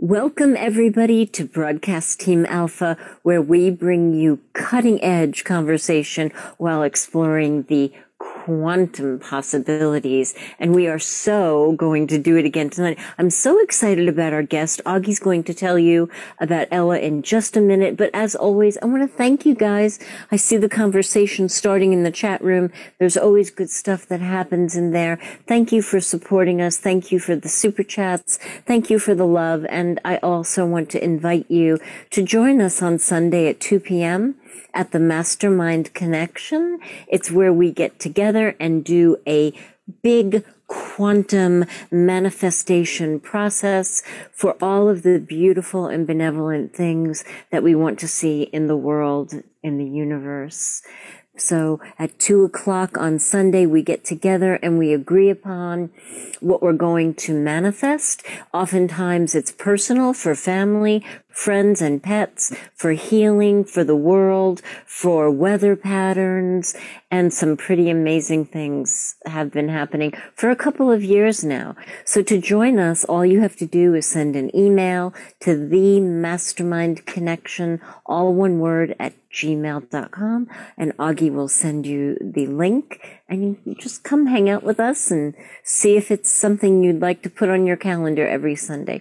Welcome everybody to Broadcast Team Alpha, where we bring you cutting edge conversation while exploring the quantum possibilities. And we are so going to do it again tonight. I'm so excited about our guest. Augie's going to tell you about Ella in just a minute. But as always, I want to thank you guys. I see the conversation starting in the chat room. There's always good stuff that happens in there. Thank you for supporting us. Thank you for the super chats. Thank you for the love. And I also want to invite you to join us on Sunday at 2 p.m at the Mastermind Connection. It's where we get together and do a big quantum manifestation process for all of the beautiful and benevolent things that we want to see in the world, in the universe. So at two o'clock on Sunday, we get together and we agree upon what we're going to manifest. Oftentimes it's personal for family, friends and pets, for healing, for the world, for weather patterns, and some pretty amazing things have been happening for a couple of years now. So to join us, all you have to do is send an email to the mastermind connection, all one word at gmail.com and Augie will send you the link and you just come hang out with us and see if it's something you'd like to put on your calendar every Sunday.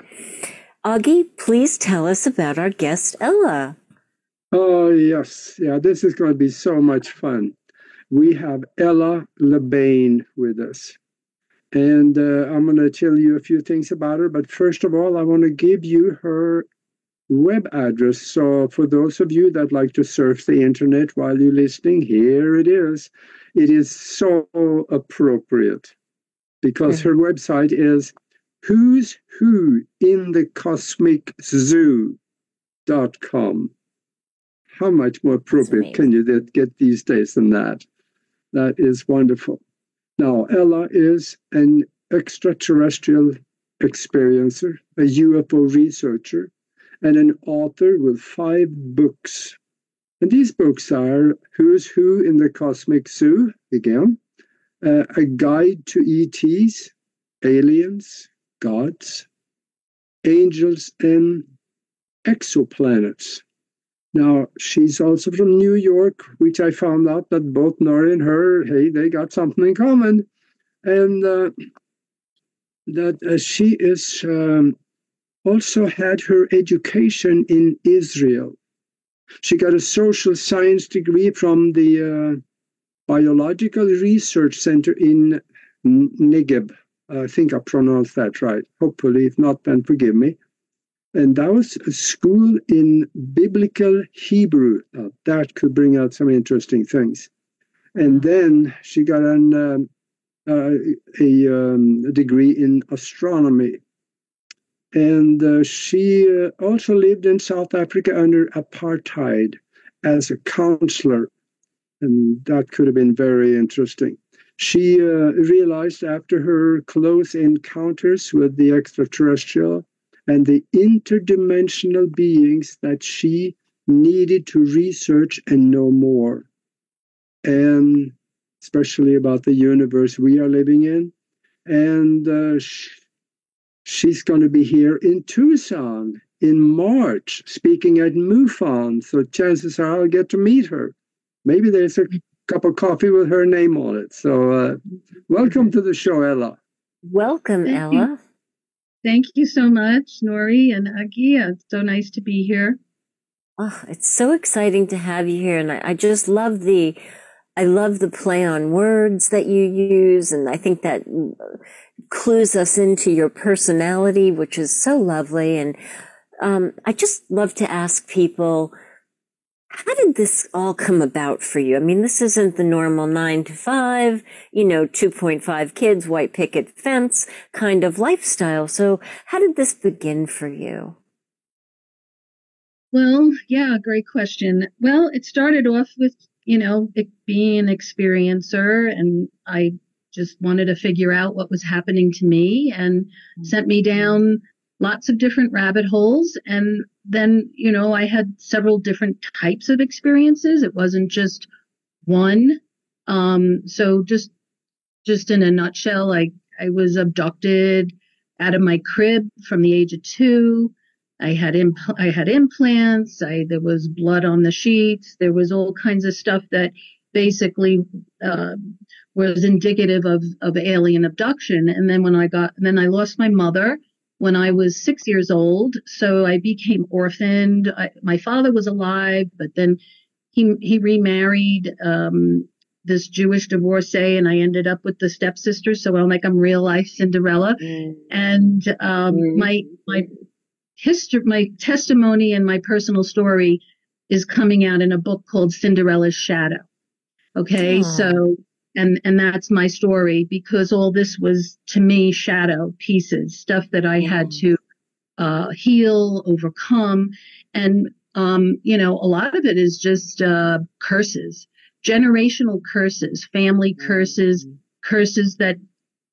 Augie, please tell us about our guest, Ella. Oh, yes. Yeah, this is going to be so much fun. We have Ella LeBain with us. And uh, I'm going to tell you a few things about her. But first of all, I want to give you her web address. So, for those of you that like to surf the internet while you're listening, here it is. It is so appropriate because her website is who's who in the cosmic zoo.com. How much more appropriate can you get these days than that? That is wonderful. Now, Ella is an extraterrestrial experiencer, a UFO researcher, and an author with five books. And these books are Who's Who in the Cosmic Zoo, again, uh, A Guide to ETs, Aliens, Gods, Angels, and Exoplanets. Now, she's also from New York, which I found out that both Nori and her, hey, they got something in common. And uh, that uh, she is um, also had her education in Israel. She got a social science degree from the uh, Biological Research Center in Negev. I think I pronounced that right. Hopefully, if not, then forgive me. And that was a school in biblical Hebrew. Now, that could bring out some interesting things. And then she got an, um, uh, a, um, a degree in astronomy and uh, she uh, also lived in South Africa under apartheid as a counselor. And that could have been very interesting. She uh, realized after her close encounters with the extraterrestrial and the interdimensional beings that she needed to research and know more. And especially about the universe we are living in. And uh, she, she's going to be here in Tucson in March, speaking at MUFON. So chances are I'll get to meet her. Maybe there's a cup of coffee with her name on it. So uh, welcome to the show, Ella. Welcome, Thank Ella. You. Thank you so much, Nori and Augie. It's so nice to be here. Oh, it's so exciting to have you here. And I, I just love the I love the play on words that you use. And I think that clues us into your personality, which is so lovely. And um, I just love to ask people, how did this all come about for you? I mean, this isn't the normal nine to five, you know, 2.5 kids, white picket fence kind of lifestyle. So how did this begin for you? Well, yeah, great question. Well, it started off with, you know, being an experiencer and I just wanted to figure out what was happening to me and sent me down lots of different rabbit holes. And then, you know, I had several different types of experiences. It wasn't just one. Um, so just, just in a nutshell, I, I was abducted out of my crib from the age of two. I had impl- I had implants. I there was blood on the sheets. There was all kinds of stuff that basically uh, was indicative of of alien abduction. And then when I got then I lost my mother when I was six years old, so I became orphaned. I, my father was alive, but then he he remarried um, this Jewish divorcee, and I ended up with the stepsister. So I'm like I'm real life Cinderella, mm. and um, mm. my my history, my testimony, and my personal story is coming out in a book called Cinderella's Shadow. Okay, so and and that's my story because all this was to me shadow pieces, stuff that I had to uh, heal, overcome, and um, you know, a lot of it is just uh, curses, generational curses, family mm-hmm. curses, curses that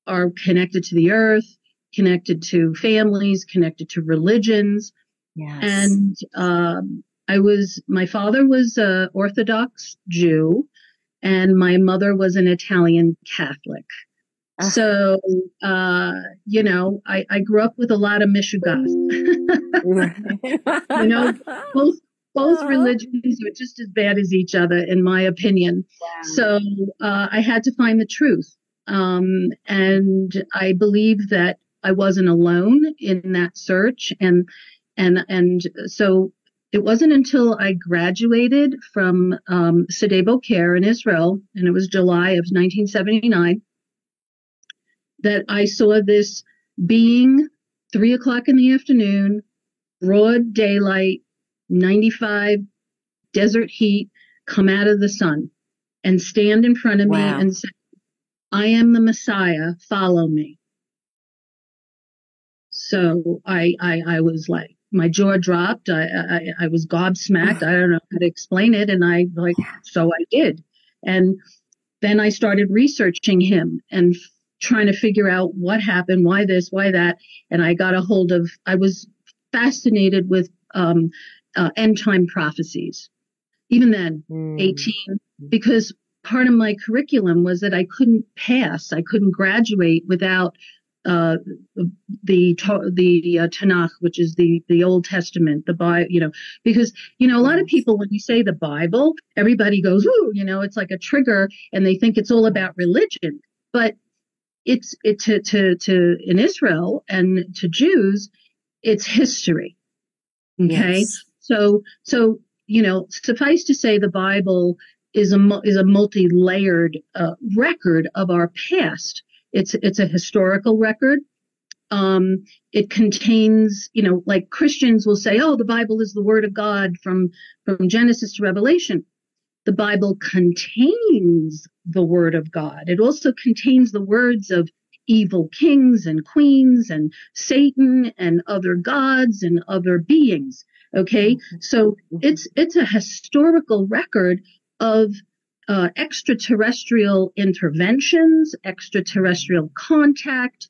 are connected to the earth, connected to families, connected to religions. Yes. And um, I was, my father was a Orthodox Jew, and my mother was an Italian Catholic. Uh, so, uh, you know, I, I grew up with a lot of Mishugas. you know, both both uh-huh. religions are just as bad as each other, in my opinion. So uh, I had to find the truth, um, and I believe that I wasn't alone in that search, and and and so it wasn't until I graduated from um, Sde Boker in Israel, and it was July of 1979 that I saw this being three o'clock in the afternoon, broad daylight, 95 desert heat come out of the sun and stand in front of wow. me and say, I am the Messiah, follow me. So I, I, I was like, my jaw dropped. I, I, I was gobsmacked. I don't know how to explain it. And I like, so I did. And then I started researching him and trying to figure out what happened, why this, why that. And I got a hold of, I was fascinated with um, uh, end time prophecies. Even then, mm. 18, because part of my curriculum was that I couldn't pass, I couldn't graduate without uh, the the uh, Tanakh, which is the the Old Testament, the Bible, you know, because you know a lot of people when you say the Bible, everybody goes, ooh, you know, it's like a trigger, and they think it's all about religion, but it's it to to to in Israel and to Jews, it's history. Okay, yes. so so you know, suffice to say, the Bible is a is a multi layered uh, record of our past. It's it's a historical record. Um, it contains, you know, like Christians will say, "Oh, the Bible is the Word of God from from Genesis to Revelation." The Bible contains the word of God. It also contains the words of evil kings and queens and Satan and other gods and other beings. Okay. So it's, it's a historical record of uh, extraterrestrial interventions, extraterrestrial contact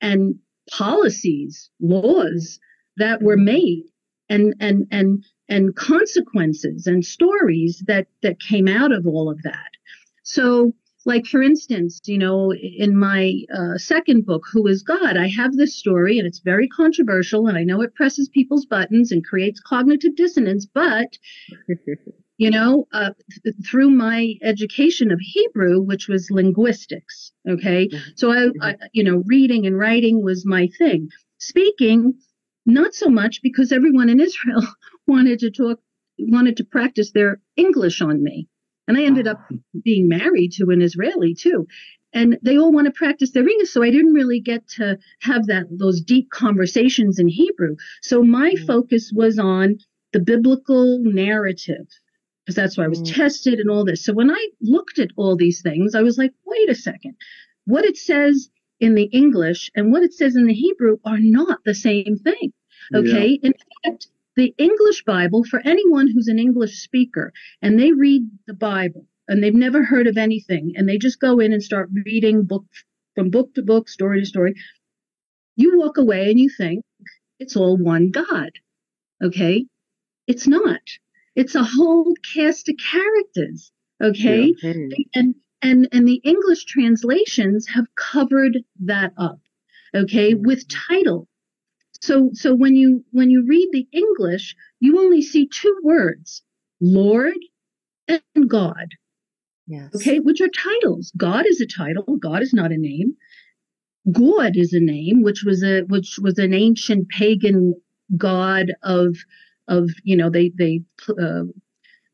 and policies, laws that were made and, and, and, and consequences and stories that, that came out of all of that. So, like for instance, you know, in my uh, second book, Who is God, I have this story and it's very controversial and I know it presses people's buttons and creates cognitive dissonance, but you know, uh, th- through my education of Hebrew, which was linguistics. Okay. Mm-hmm. So I, I, mm-hmm. you know, reading and writing was my thing. Speaking, not so much because everyone in Israel wanted to talk, wanted to practice their English on me. And I ended up being married to an Israeli too. And they all want to practice their English. So I didn't really get to have that, those deep conversations in Hebrew. So my mm. focus was on the biblical narrative because that's why I was mm. tested and all this. So when I looked at all these things, I was like, wait a second. What it says in the English and what it says in the Hebrew are not the same thing. Okay. Yeah. In fact, the English Bible for anyone who's an English speaker and they read the Bible and they've never heard of anything and they just go in and start reading book from book to book, story to story. You walk away and you think it's all one God. Okay. It's not. It's a whole cast of characters. Okay. Yeah. And, and, and the English translations have covered that up. Okay. Mm-hmm. With title So, so when you, when you read the English, you only see two words, Lord and God. Yes. Okay. Which are titles. God is a title. God is not a name. God is a name, which was a, which was an ancient pagan god of, of, you know, they, they, uh,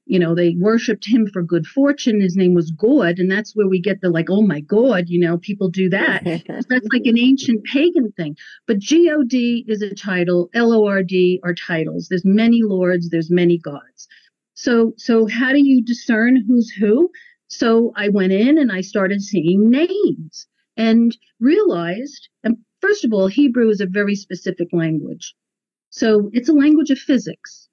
you know, they worshiped him for good fortune. His name was God. And that's where we get the like, oh my God, you know, people do that. that's like an ancient pagan thing. But G-O-D is a title. L-O-R-D are titles. There's many lords. There's many gods. So, so how do you discern who's who? So I went in and I started seeing names and realized, and first of all, Hebrew is a very specific language. So it's a language of physics.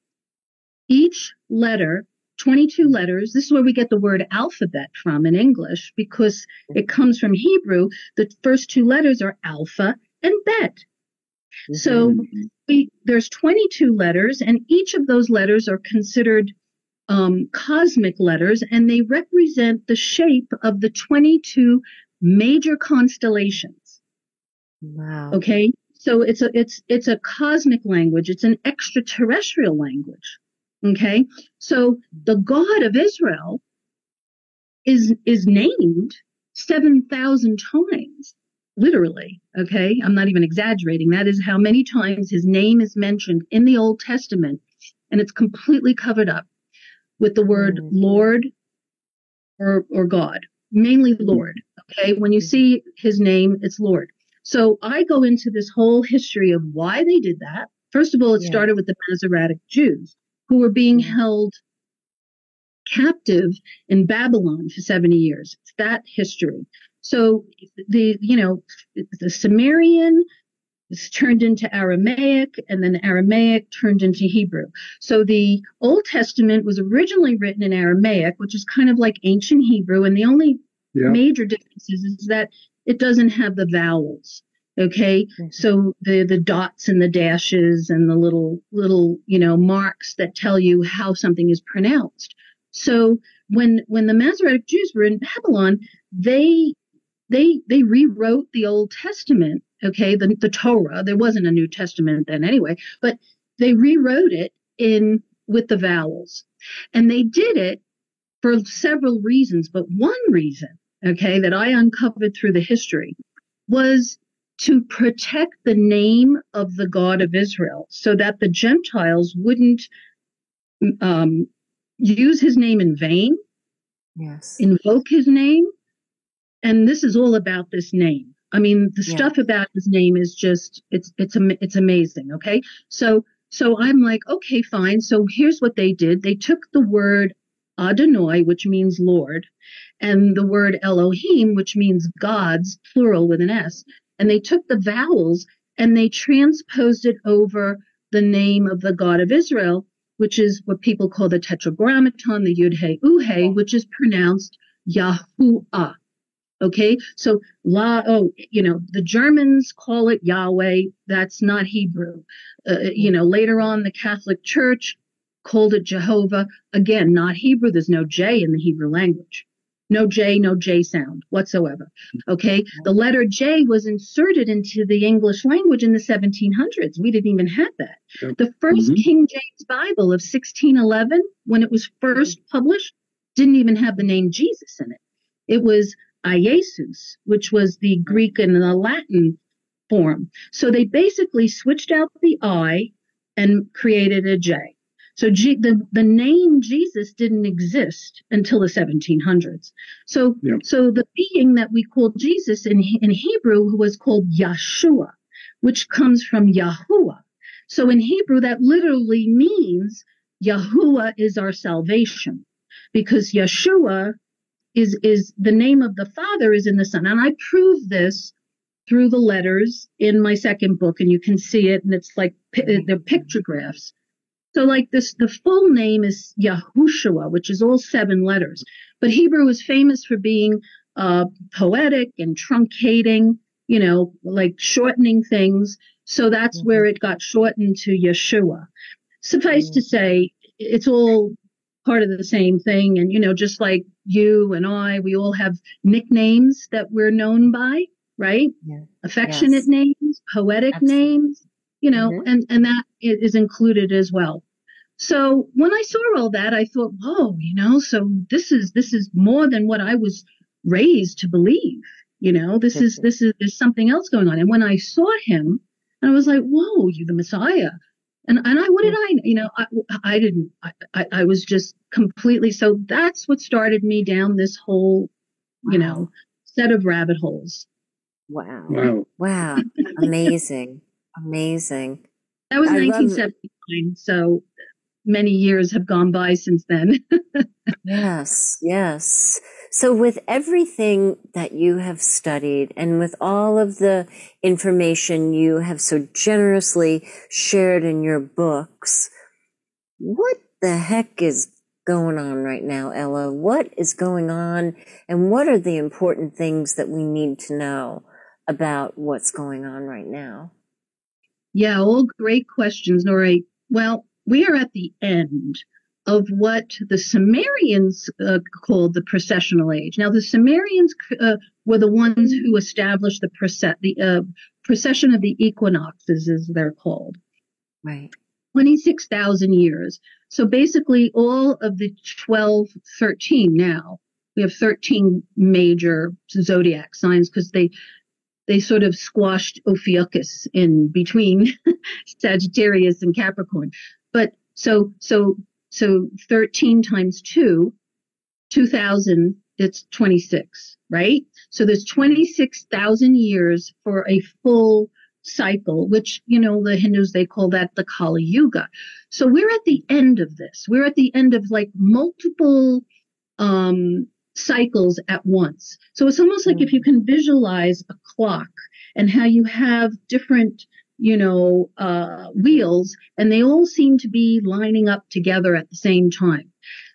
Each letter 22 letters. This is where we get the word alphabet from in English because it comes from Hebrew. The first two letters are alpha and bet. Mm-hmm. So we, there's 22 letters and each of those letters are considered um, cosmic letters and they represent the shape of the 22 major constellations. Wow. Okay. So it's a, it's, it's a cosmic language. It's an extraterrestrial language. Okay. So the God of Israel is, is named 7,000 times, literally. Okay. I'm not even exaggerating. That is how many times his name is mentioned in the Old Testament. And it's completely covered up with the word mm-hmm. Lord or, or God, mainly Lord. Okay. When you see his name, it's Lord. So I go into this whole history of why they did that. First of all, it yeah. started with the Masoretic Jews who were being mm-hmm. held captive in Babylon for 70 years. It's that history. So the, you know, the Sumerian is turned into Aramaic and then Aramaic turned into Hebrew. So the Old Testament was originally written in Aramaic, which is kind of like ancient Hebrew. And the only yeah. major difference is, is that it doesn't have the vowels. Okay. Mm-hmm. So the, the dots and the dashes and the little, little, you know, marks that tell you how something is pronounced. So when, when the Masoretic Jews were in Babylon, they, they, they rewrote the Old Testament. Okay. The, the Torah, there wasn't a New Testament then anyway, but they rewrote it in with the vowels and they did it for several reasons. But one reason, okay, that I uncovered through the history was to protect the name of the God of Israel so that the Gentiles wouldn't um, use his name in vain, yes. invoke his name. And this is all about this name. I mean, the stuff about his name is just, it's, it's, it's amazing. Okay. So, so I'm like, okay, fine. So here's what they did. They took the word Adonai, which means Lord, and the word Elohim, which means gods, plural with an S, and they took the vowels and they transposed it over the name of the God of Israel, which is what people call the tetragrammaton, the Yud He Uhe, which is pronounced Yahuwah. Okay, so la oh, you know the Germans call it Yahweh. That's not Hebrew. Uh, you know later on the Catholic Church called it Jehovah. Again, not Hebrew. There's no J in the Hebrew language. No J, no J sound whatsoever. Okay. The letter J was inserted into the English language in the 1700s. We didn't even have that. Yep. The 1st mm-hmm. King James Bible of 1611, when it was first published, didn't even have the name Jesus in it. It was Iesus, which was the Greek and the Latin form. So they basically switched out the I and created a J. So G, the, the name Jesus didn't exist until the 1700s. So, yep. so the being that we call Jesus in, in Hebrew was called Yeshua, which comes from Yahuwah. So in Hebrew, that literally means Yahuwah is our salvation because Yeshua is, is the name of the Father is in the Son. And I prove this through the letters in my second book and you can see it and it's like, they're pictographs. So like this, the full name is Yahushua, which is all seven letters. But Hebrew is famous for being uh, poetic and truncating, you know, like shortening things. So that's mm-hmm. where it got shortened to Yeshua. Suffice mm-hmm. to say, it's all part of the same thing. And, you know, just like you and I, we all have nicknames that we're known by, right? Yeah. Affectionate yes. names, poetic Absolutely. names. You know, mm-hmm. and, and that is included as well. So when I saw all that, I thought, whoa, you know, so this is, this is more than what I was raised to believe. You know, this is, this is, there's something else going on. And when I saw him, and I was like, whoa, you the Messiah. And, and I, what did I, you know, I, I didn't, I, I, I was just completely, so that's what started me down this whole, you know, set of rabbit holes. Wow. Wow. Wow. Amazing. Amazing. That was I 1979. Love... So many years have gone by since then. yes. Yes. So with everything that you have studied and with all of the information you have so generously shared in your books, what the heck is going on right now, Ella? What is going on and what are the important things that we need to know about what's going on right now? Yeah, all great questions, Nora. Well, we are at the end of what the Sumerians uh, called the precessional age. Now, the Sumerians uh, were the ones who established the, prece- the uh, precession of the equinoxes, as they're called. Right. 26,000 years. So basically, all of the 12, 13 now, we have 13 major zodiac signs because they they sort of squashed Ophiuchus in between Sagittarius and Capricorn. But so so so 13 times 2, 2000, it's 26, right? So there's 26,000 years for a full cycle, which, you know, the Hindus, they call that the Kali Yuga. So we're at the end of this. We're at the end of like multiple, um, cycles at once. So it's almost like if you can visualize a clock and how you have different you know, uh, wheels and they all seem to be lining up together at the same time.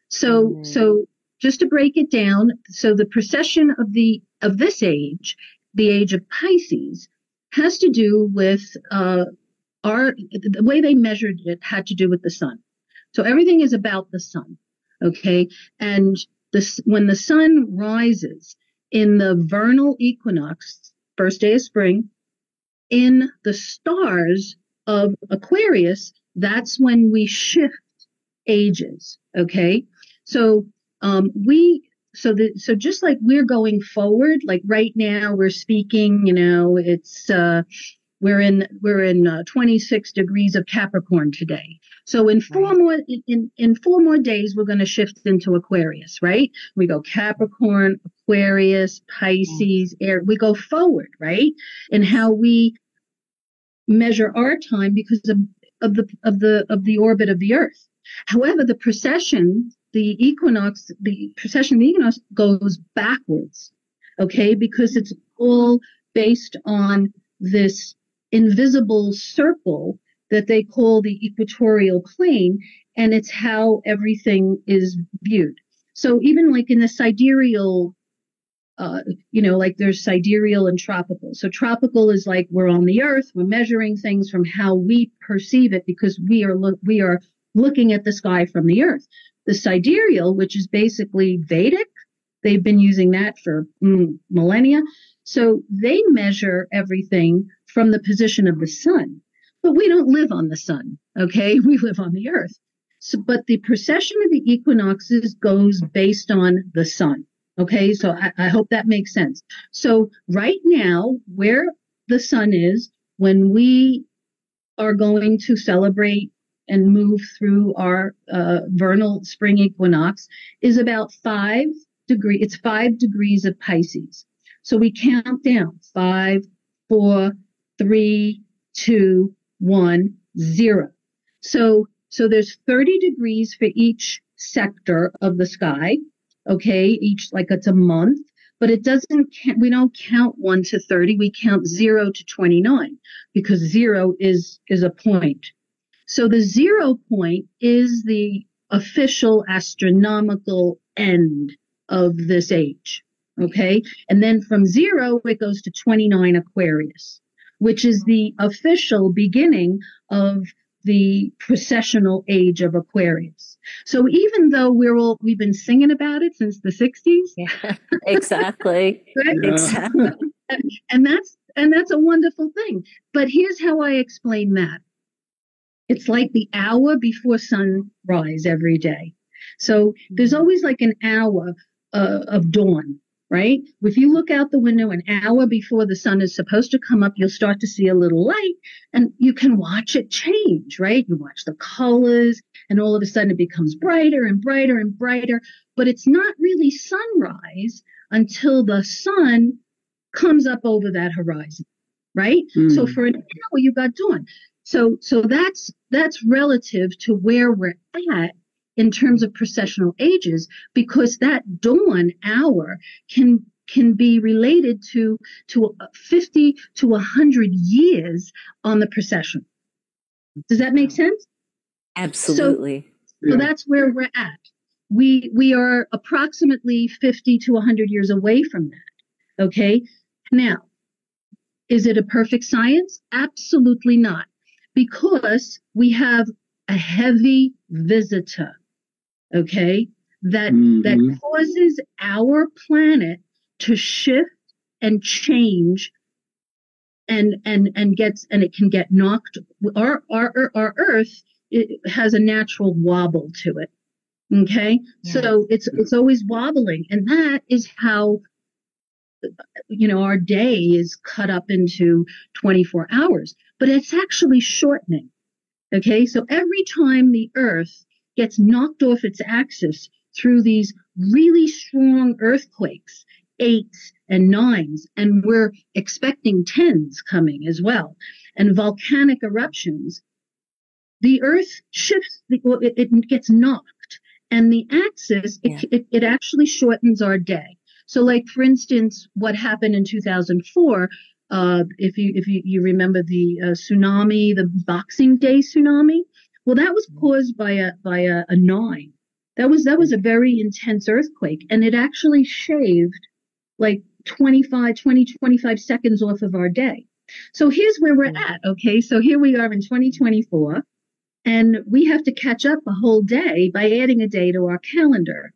So, mm. so just to break it down, so the precession of the, of this age, the age of Pisces, has to do with, uh, our, the way they measured it had to do with the sun. So everything is about the sun. Okay. And when the sun rises in the vernal equinox, first day of spring, in the stars of Aquarius, that's when we shift ages. Okay. So, um, we, so the, so just like we're going forward, like right now we're speaking, you know, it's, uh, we're in, we're in uh, 26 degrees of Capricorn today. So in four right. more, in, in four more days, we're going to shift into Aquarius, right? We go Capricorn, Aquarius, Pisces, air. We go forward, right? And how we measure our time because of, of the of the of the orbit of the Earth. However, the precession, the equinox, the precession of the equinox goes backwards. Okay, because it's all based on this invisible circle that they call the equatorial plane, and it's how everything is viewed. So even like in the sidereal uh, you know, like there's sidereal and tropical. So tropical is like we're on the earth, we're measuring things from how we perceive it because we are we are looking at the sky from the earth. The sidereal, which is basically Vedic, they've been using that for mm, millennia. So they measure everything from the position of the sun. But we don't live on the sun, okay? We live on the earth. So, but the precession of the equinoxes goes based on the sun. Okay, so I, I hope that makes sense. So right now, where the sun is, when we are going to celebrate and move through our uh, vernal spring equinox is about five degree. It's five degrees of Pisces. So we count down five, four, three, two, one, zero. So, so there's 30 degrees for each sector of the sky okay, each like it's a month, but it doesn't, we don't count 1 to 30, we count 0 to 29 because 0 is, is a point. So the zero point is the official astronomical end of this age. Okay. And then from zero, it goes to 29 Aquarius, which is the official beginning of the precessional age of Aquarius. So even though we're all we've been singing about it since the 60s. Yeah, exactly. right? yeah. Exactly. And that's and that's a wonderful thing. But here's how I explain that. It's like the hour before sunrise every day. So there's mm-hmm. always like an hour uh, of dawn right? If you look out the window an hour before the sun is supposed to come up, you'll start to see a little light and you can watch it change, right? You watch the colors and all of a sudden it becomes brighter and brighter and brighter, but it's not really sunrise until the sun comes up over that horizon, right? Mm. So for an hour you got dawn. So, so that's, that's relative to where we're at in terms of precessional ages because that dawn hour can can be related to to 50 to 100 years on the precession. Does that make sense? Absolutely. So, yeah. so that's where we're at. We we are approximately 50 to 100 years away from that. Okay? Now, is it a perfect science? Absolutely not. Because we have a heavy visitor okay, that mm-hmm. that causes our planet to shift and change and and and gets and it can get knocked our our our earth it has a natural wobble to it okay yes. so it's it's always wobbling and that is how you know our day is cut up into 24 hours but it's actually shortening okay so every time the earth gets knocked off its axis through these really strong earthquakes, eights and nines, and we're expecting tens coming as well, and volcanic eruptions. The earth shifts, it, it gets knocked, and the axis, yeah. it, it, it actually shortens our day. So, like for instance, what happened in 2004, uh, if you if you, you remember the uh, tsunami, the Boxing Day tsunami, well, that was caused by a by a, a nine. That was that was a very intense earthquake, and it actually shaved like 25, 20, 25 seconds off of our day. So here's where we're mm. at. Okay, so here we are in 2024, and we have to catch up a whole day by adding a day to our calendar.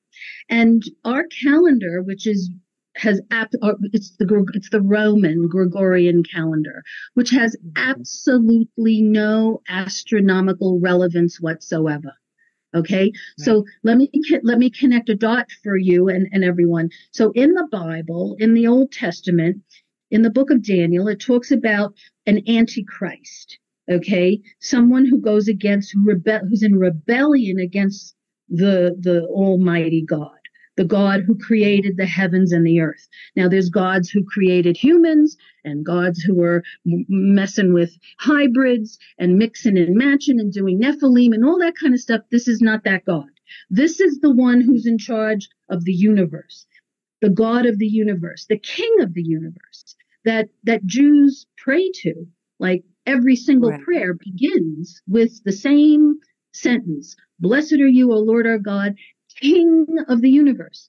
And our calendar, which is has ap- it's the it's the Roman Gregorian calendar, which has mm-hmm. absolutely no astronomical relevance whatsoever. Okay, right. so let me let me connect a dot for you and, and everyone. So in the Bible, in the Old Testament, in the book of Daniel, it talks about an antichrist. Okay, someone who goes against who rebel who's in rebellion against the the Almighty God the God who created the heavens and the earth. Now there's gods who created humans and gods who are messing with hybrids and mixing and matching and doing Nephilim and all that kind of stuff. This is not that God. This is the one who's in charge of the universe, the God of the universe, the King of the universe that, that Jews pray to. Like every single right. prayer begins with the same sentence. Blessed are you, O Lord our God, king of the universe.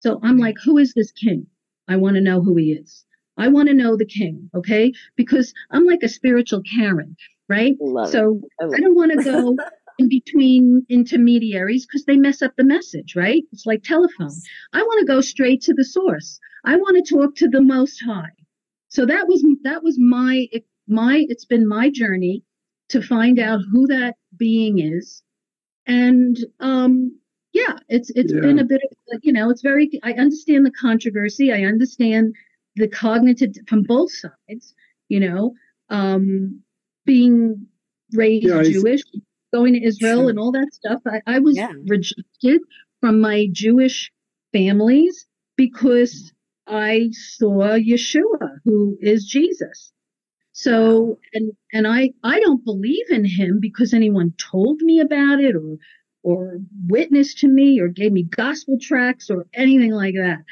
So I'm like, who is this king? I want to know who he is. I want to know the king, okay? Because I'm like a spiritual Karen, right? Love so I, I don't want to go in between intermediaries because they mess up the message, right? It's like telephone. I want to go straight to the source. I want to talk to the most high. So that was that was my my it's been my journey to find out who that being is and um yeah, it's it's yeah. been a bit of you know, it's very. I understand the controversy. I understand the cognitive from both sides. You know, um, being raised yeah, Jewish, going to Israel, and all that stuff. I, I was yeah. rejected from my Jewish families because I saw Yeshua, who is Jesus. So, and, and I, I don't believe in him because anyone told me about it or or witnessed to me or gave me gospel tracts or anything like that.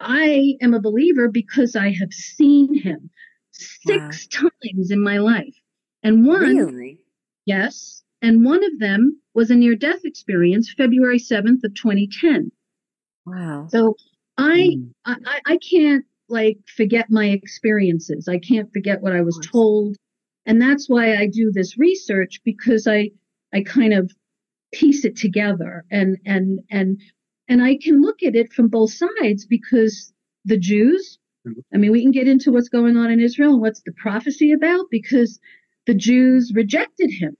I am a believer because I have seen him six wow. times in my life. And one, really? yes, and one of them was a near death experience, February 7th of 2010. Wow. So I, mm. I, I can't like forget my experiences. I can't forget what I was told. And that's why I do this research because I, I kind of piece it together and and and and I can look at it from both sides because the Jews I mean, we can get into what's going on in Israel and what's the prophecy about because the Jews rejected him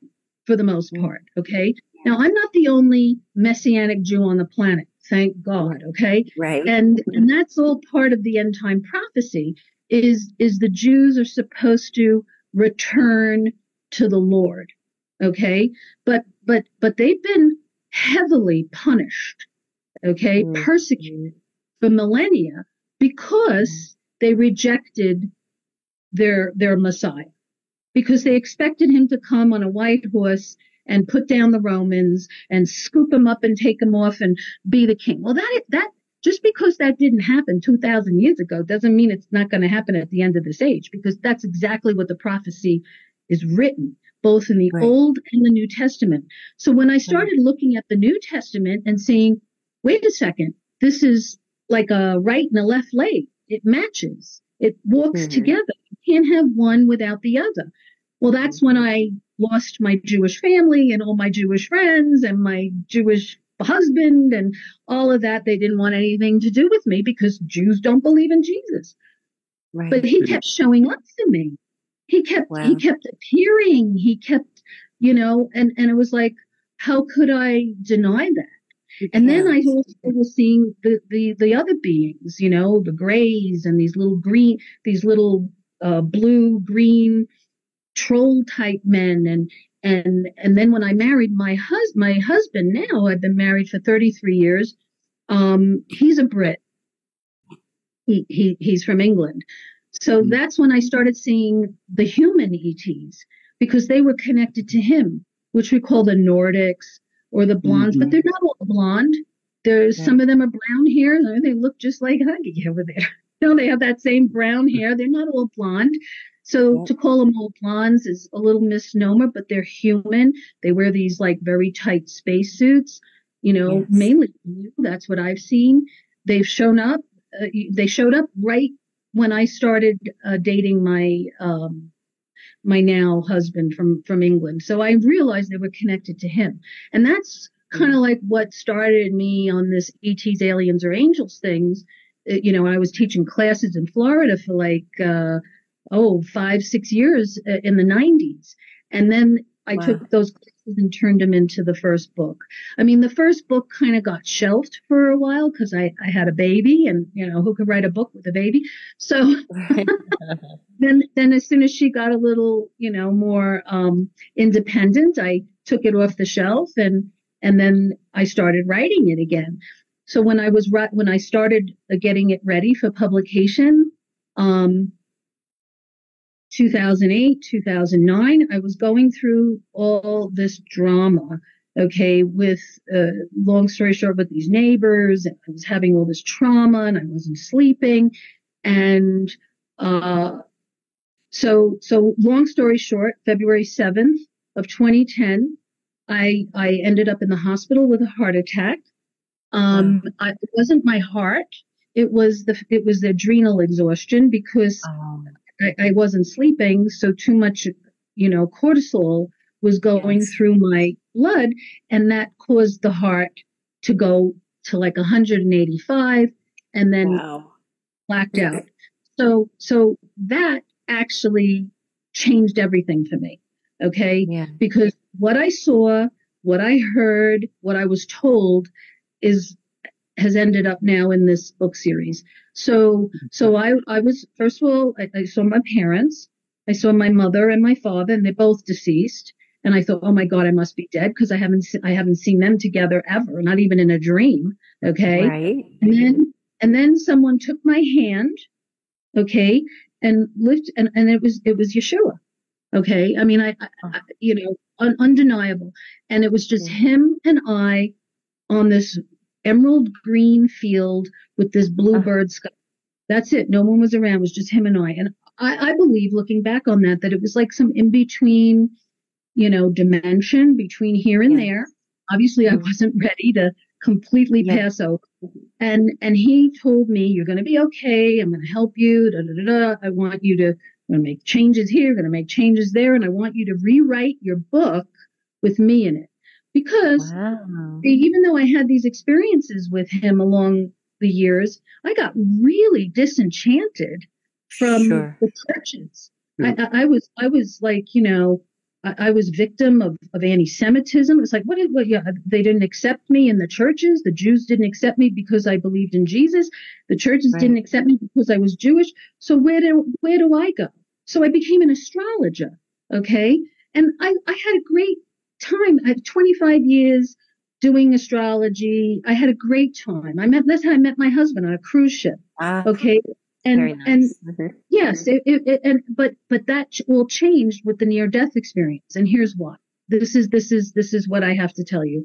for the most part. Okay. Now, I'm not the only messianic Jew on the planet. Thank God. Okay. Right. And, and that's all part of the end time prophecy is, is the Jews are supposed to return to the Lord. Okay. But, but, but they've been heavily punished. Okay. Mm-hmm. Persecuted for millennia because they rejected their, their Messiah because they expected him to come on a white horse and put down the Romans and scoop them up and take them off and be the king. Well, that, that, just because that didn't happen 2000 years ago doesn't mean it's not going to happen at the end of this age because that's exactly what the prophecy is written both in the right. old and the new testament so when i started right. looking at the new testament and saying wait a second this is like a right and a left leg it matches it walks mm-hmm. together you can't have one without the other well that's when i lost my jewish family and all my jewish friends and my jewish husband and all of that. They didn't want anything to do with me because Jews don't believe in Jesus. Right. But he kept showing up to me. He kept wow. he kept appearing. He kept, you know, and and it was like, how could I deny that? And then I also was seeing the, the, the other beings, you know, the grays and these little green, these little uh, blue green troll type men and and and then when I married my hus my husband now I've been married for 33 years. Um, he's a Brit. He, he he's from England. So mm-hmm. that's when I started seeing the human ETs because they were connected to him, which we call the Nordics or the blondes, mm-hmm. but they're not all blonde. There's yeah. some of them are brown hair. They look just like Augie over there. no, they have that same brown hair. They're not all blonde. So yeah. to call them all blondes is a little misnomer, but they're human. They wear these like very tight spacesuits, you know, yes. mainly that's what I've seen. They've shown up. Uh, they showed up right when I started uh, dating my um, my now husband from from England. So I realized they were connected to him, and that's kind of like what started me on this ETs, aliens, or angels things. Uh, you know, I was teaching classes in Florida for like uh, oh, five, six years uh, in the 90s. And then I wow. took those and turned them into the first book. I mean, the first book kind of got shelved for a while because I, I had a baby and, you know, who could write a book with a baby? So then, then as soon as she got a little, you know, more, um, independent, I took it off the shelf and, and then I started writing it again. So when I was, when I started getting it ready for publication, um, 2008, 2009, I was going through all this drama. Okay. With, uh, long story short, with these neighbors, I was having all this trauma and I wasn't sleeping. And, uh, so, so long story short, February 7th of 2010, I, I ended up in the hospital with a heart attack. Um, I, it wasn't my heart. It was the, it was the adrenal exhaustion because oh. I, I wasn't sleeping, so too much, you know, cortisol was going yes. through my blood, and that caused the heart to go to like 185 and then wow. blacked out. So, so that actually changed everything for me. Okay. Yeah. Because what I saw, what I heard, what I was told is has ended up now in this book series. So, so I, I was, first of all, I, I, saw my parents. I saw my mother and my father and they're both deceased. And I thought, oh my God, I must be dead because I haven't, I haven't seen them together ever, not even in a dream. Okay. Right. And then, and then someone took my hand. Okay. And lift, and, and it was, it was Yeshua. Okay. I mean, I, I you know, un, undeniable. And it was just him and I on this emerald green field with this bluebird uh-huh. sky. That's it. No one was around. It was just him and I. And I, I believe, looking back on that, that it was like some in between, you know, dimension between here and yes. there. Obviously, mm-hmm. I wasn't ready to completely yes. pass over. And and he told me, "You're going to be okay. I'm going to help you. Da, da, da, da. I want you to I'm going to make changes here. Going to make changes there, and I want you to rewrite your book with me in it." Because wow. even though I had these experiences with him along the years, I got really disenchanted from sure. the churches. Yeah. I, I, was, I was like, you know, I, I was victim of, of anti-Semitism. It's like, what, did, what, yeah, they didn't accept me in the churches. The Jews didn't accept me because I believed in Jesus. The churches right. didn't accept me because I was Jewish. So where do, where do I go? So I became an astrologer. Okay. And I, I had a great time. I have 25 years doing astrology. I had a great time. I met, that's how I met my husband on a cruise ship. Ah, okay. And, nice. and mm-hmm. yes, it, it, it, and, but, but that will change with the near death experience. And here's why. This is, this is, this is what I have to tell you.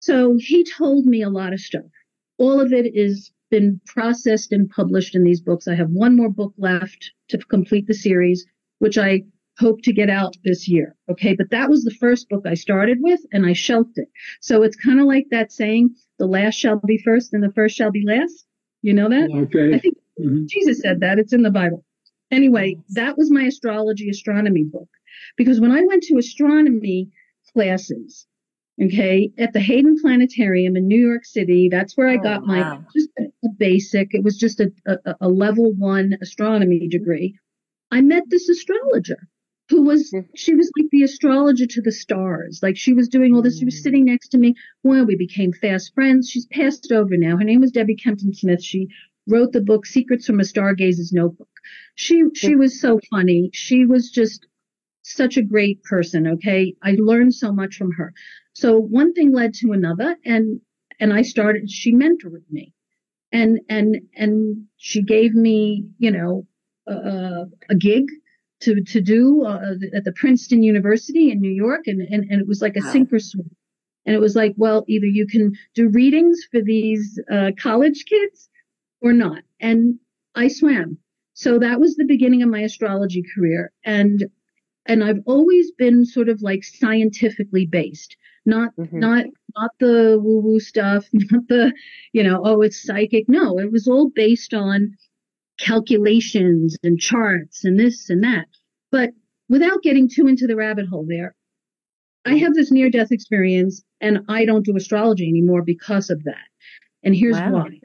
So he told me a lot of stuff. All of it is been processed and published in these books. I have one more book left to complete the series, which I hope to get out this year. Okay. But that was the first book I started with and I shelved it. So it's kind of like that saying, the last shall be first and the first shall be last. You know that? Okay. I think mm-hmm. Jesus said that. It's in the Bible. Anyway, that was my astrology astronomy book because when I went to astronomy classes, okay, at the Hayden Planetarium in New York City, that's where I oh, got my wow. just a, a, basic. It was just a, a, a level one astronomy degree. I met this astrologer who was she was like the astrologer to the stars. Like she was doing all this. She was mm. sitting next to me. Well we became fast friends. She's passed over now. Her name was Debbi Kempton-Smith. She wrote the book secrets from a stargazer's notebook. She she was so funny. She was just such a great person okay? I learned so much from her. So one thing led to another and and i started she mentored me. And and and she gave me you know uh, a gig to to do uh, at the Princeton University in New York, and and, and it was like a wow. sink or swim. And it was like, well, either you can do readings for these uh, college kids or not. And I swam. So that was the beginning of my astrology career. And and I've always been sort of like scientifically based, not mm-hmm. not not the woo woo stuff, not the you know oh it's psychic. No, it was all based on calculations and charts and this and that. But without getting too into the rabbit hole there, I have this near death experience and I don't do astrology anymore because of that. And here's wow. why.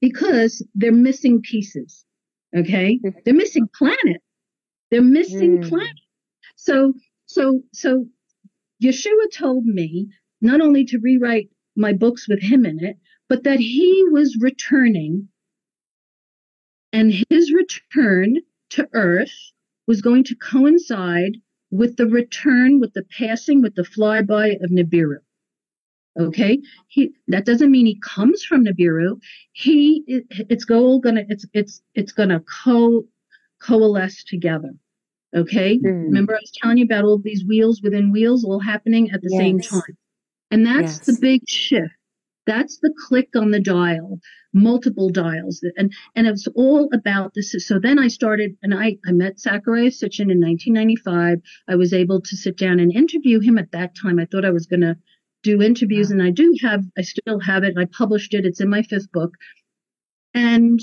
Because they're missing pieces. Okay. They're missing planet. They're missing mm. planet. So, so, so Yeshua told me not only to rewrite my books with him in it, but that he was returning and his return to Earth was going to coincide with the return, with the passing, with the flyby of Nibiru. Okay, he that doesn't mean he comes from Nibiru. He it, it's all gonna it's it's it's gonna co coalesce together. Okay, mm. remember I was telling you about all these wheels within wheels all happening at the yes. same time, and that's yes. the big shift. That's the click on the dial, multiple dials. And, and it's all about this. So then I started and I, I met Zecharia Sitchin in 1995. I was able to sit down and interview him at that time. I thought I was going to do interviews and I do have, I still have it. I published it. It's in my fifth book. And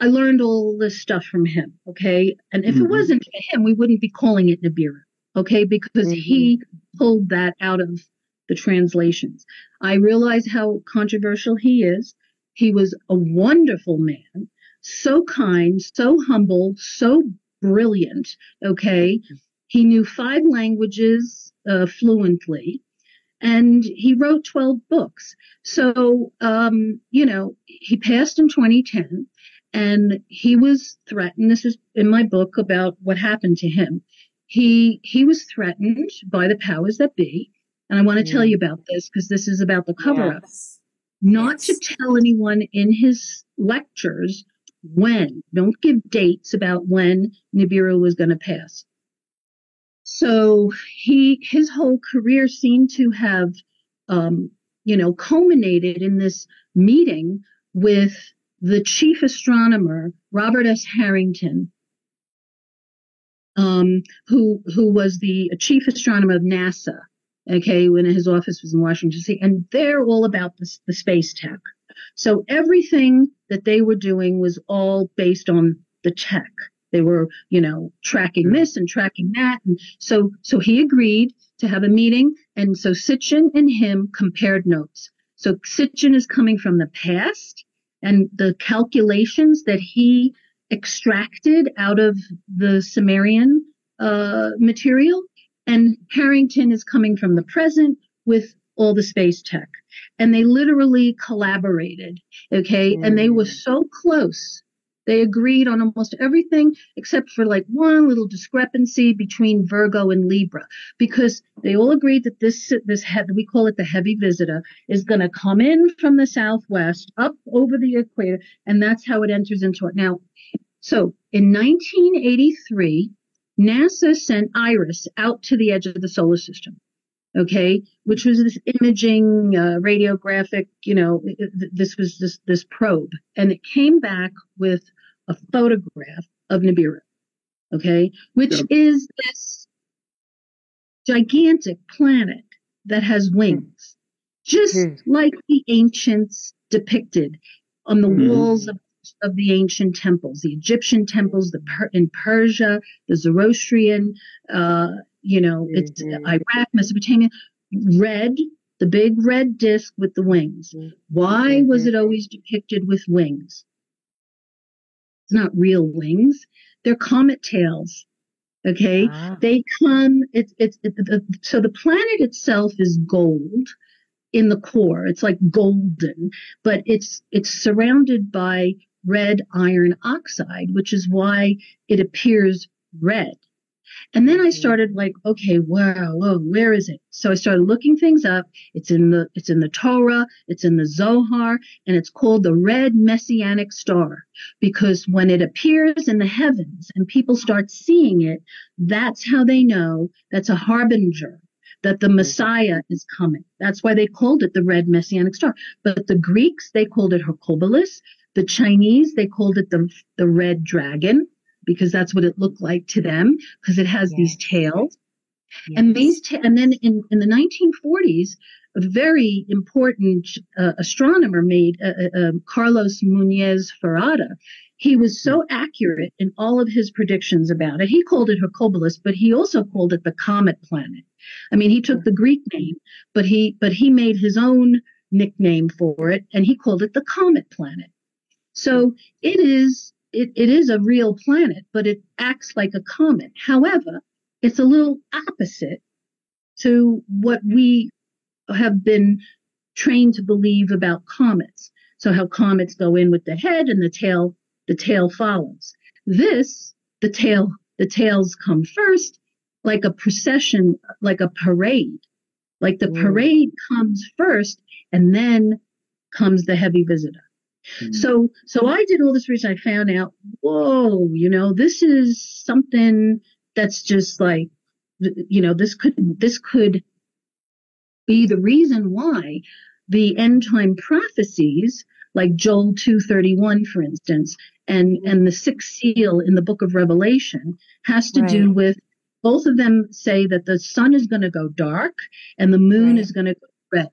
I learned all this stuff from him. Okay. And if mm-hmm. it wasn't for him, we wouldn't be calling it Nibiru. Okay. Because mm-hmm. he pulled that out of the translations. I realize how controversial he is. He was a wonderful man, so kind, so humble, so brilliant. Okay. He knew five languages uh, fluently and he wrote 12 books. So, um, you know, he passed in 2010 and he was threatened. This is in my book about what happened to him. He, he was threatened by the powers that be and I want to tell you about this because this is about the cover up. Yes. Not yes. to tell anyone in his lectures when. Don't give dates about when Nibiru was going to pass. So he, his whole career seemed to have, um, you know, culminated in this meeting with the chief astronomer, Robert S. Harrington, um, who, who was the chief astronomer of NASA okay, when his office was in Washington D.C., and they're all about the, the space tech. So everything that they were doing was all based on the tech. They were, you know, tracking this and tracking that. And so, so he agreed to have a meeting. And so Sitchin and him compared notes. So So Sitchin is coming from the past and the calculations that he extracted out of the Sumerian uh, material. And Harrington is coming from the present with all the space tech. And they literally collaborated. Okay. Mm. And they were so close they agreed on almost everything except for like one little discrepancy between Virgo and Libra because they all agreed that this this he- we call it the heavy visitor is going to come in from the southwest up over the equator and that's how it enters into it. Now, so in 1983, NASA sent IRAS out to the edge of the solar system okay, which was this imaging, uh, radiographic, you know, this was this, this probe. And it came back with a photograph of Nibiru, okay, which yep. is this gigantic planet that has wings, just mm. like the ancients depicted on the mm. walls of, of the ancient temples, the Egyptian temples, the per- in Persia, the Zoroastrian, uh, you know, mm-hmm. it's Iraq, Mesopotamia, red, the big red disc with the wings. Why was mm-hmm. it always depicted with wings? It's not real wings. They're comet tails. Okay. Ah. They come, it's, it's, it, it, so the planet itself is gold in the core. It's like golden, but it's, it's surrounded by red iron oxide, which is why it appears red. And then I mm-hmm. started like, okay, wow, whoa, where is it? So I started looking things up. It's in the, it's in the Torah, it's in the Zohar, and it's called the red messianic star because when it appears in the heavens and people start seeing it, that's how they know that's a harbinger that the mm-hmm. Messiah is coming. That's why they called it the red messianic star. But the Greeks, they called it Hercubolus. The Chinese, they called it the, the red dragon because that's what it looked like to them because it has these tails. Yes. And these, ta- and then in, in the 1940s, a very important uh, astronomer made uh, uh, um, Carlos Muñoz Ferrada. He was so accurate in all of his predictions about it. He called it Hercubolus, but he also called it the comet planet. I mean, he took the Greek name, but he but he made his own nickname for it, and he called it the comet planet. So it is it, it is a real planet, but it acts like a comet. However, it's a little opposite to what we have been trained to believe about comets. So how comets go in with the head and the tail, the tail follows. This, the tail, the tails come first, like a procession, like a parade. Like the parade comes first and then comes the heavy visitor. Mm-hmm. So, so I did all this research. I found out, whoa, you know, this is something that's just like, you know, this could, this could be the reason why the end time prophecies, like Joel 231, for instance, and, and the sixth seal in the book of Revelation has to right. do with both of them say that the sun is going to go dark and the moon right. is going to go red.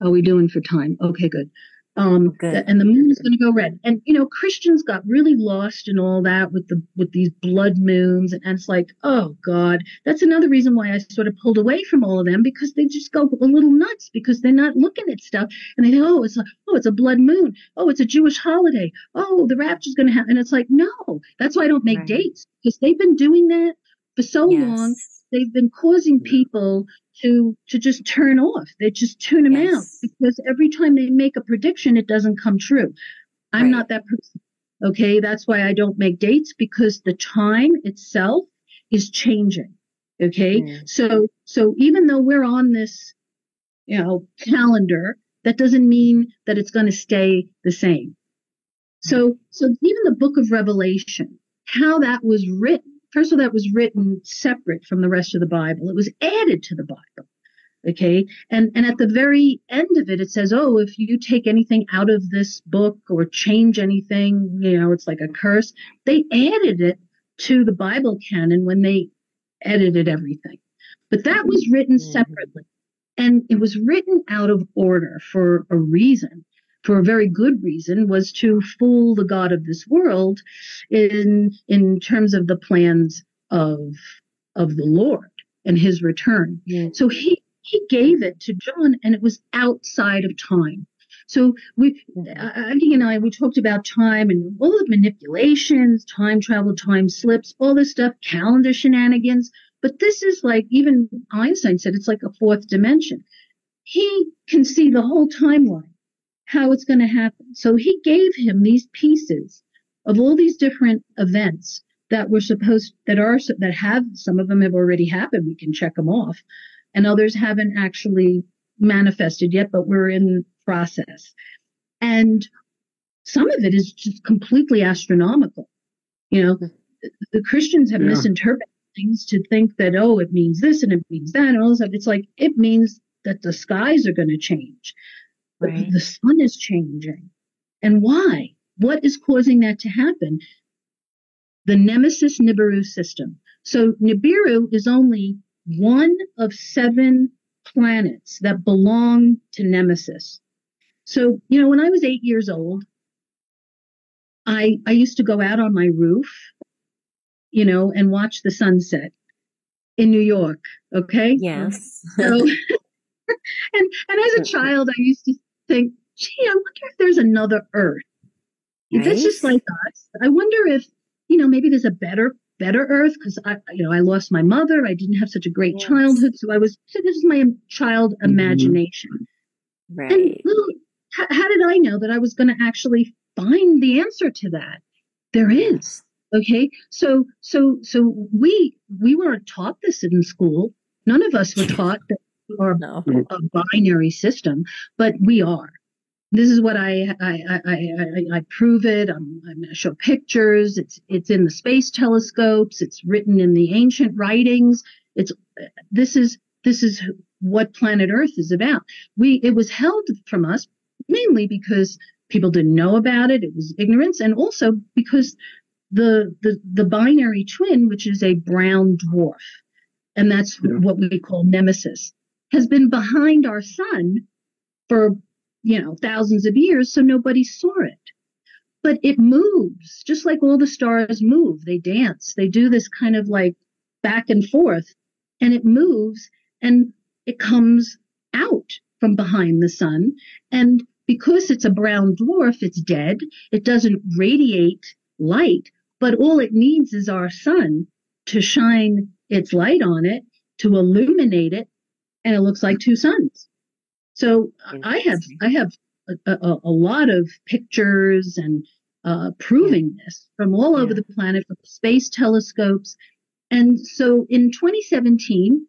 How are we doing for time? Okay, good. Um, the, and the moon is going to go red. And you know, Christians got really lost in all that with the with these blood moons, and, and it's like, oh God, that's another reason why I sort of pulled away from all of them because they just go a little nuts because they're not looking at stuff and they think, oh, it's a oh, it's a blood moon, oh, it's a Jewish holiday, oh, the rapture's going to happen, and it's like, no, that's why I don't make right. dates because they've been doing that for so yes. long. They've been causing people to to just turn off. They just tune them yes. out because every time they make a prediction, it doesn't come true. I'm right. not that person. Okay, that's why I don't make dates because the time itself is changing. Okay, mm. so so even though we're on this, you know, calendar, that doesn't mean that it's going to stay the same. So so even the Book of Revelation, how that was written First of all, that was written separate from the rest of the Bible. It was added to the Bible. Okay. And, and at the very end of it, it says, Oh, if you take anything out of this book or change anything, you know, it's like a curse. They added it to the Bible canon when they edited everything. But that was written mm-hmm. separately and it was written out of order for a reason for a very good reason, was to fool the God of this world in, in terms of the plans of, of the Lord and his return. So he, he gave it to John and it was outside of time. So we, uh, Andy and I, we talked about time and all the manipulations, time travel, time slips, all this stuff, calendar shenanigans. But this is like, even Einstein said it's like a fourth dimension. He can see the whole timeline, how it's going to happen. So he gave him these pieces of all these different events that were supposed, that are, that have, some of them have already happened. We can check them off and others haven't actually manifested yet, but we're in process. And some of it is just completely astronomical. You know, the, the Christians have yeah. misinterpreted things to think that, oh, it means this and it means that and all this stuff. It's like, it means that the skies are going to change. Right. The sun is changing. And why? What is causing that to happen? The Nemesis Nibiru system. So Nibiru is only one of seven planets that belong to Nemesis. So, you know, when I was eight years old, I, I used to go out on my roof, you know, and watch the sunset in New York. Okay. Yes. so, and, and as a child, I used to think, gee, I wonder if there's another Earth. Right? That's just like us. I wonder if, you know, maybe there's a better, better Earth because I, you know, I lost my mother. I didn't have such a great yes. childhood. So I was, so this is my child mm-hmm. imagination. Right. And little, how, how did I know that I was going to actually find the answer to that? There is. Okay. So, so, so we, we weren't taught this in school. None of us were taught that are no. a binary system, but we are. This is what I, I, I, I, I prove it. I'm, I'm going to show pictures. It's, it's in the space telescopes. It's written in the ancient writings. It's, this is, this is what planet Earth is about. We, it was held from us mainly because people didn't know about it. It was ignorance. And also because the, the, the binary twin, which is a brown dwarf, and that's yeah. what we call nemesis, has been behind our sun for, you know, thousands of years. So nobody saw it. But it moves just like all the stars move. They dance. They do this kind of like back and forth and it moves and it comes out from behind the sun. And because it's a brown dwarf, it's dead. It doesn't radiate light, but all it needs is our sun to shine its light on it, to illuminate it, and it looks like two suns. So I have, I have a, a, a lot of pictures and uh, proving this from all over the planet, from space telescopes. And so in 2017,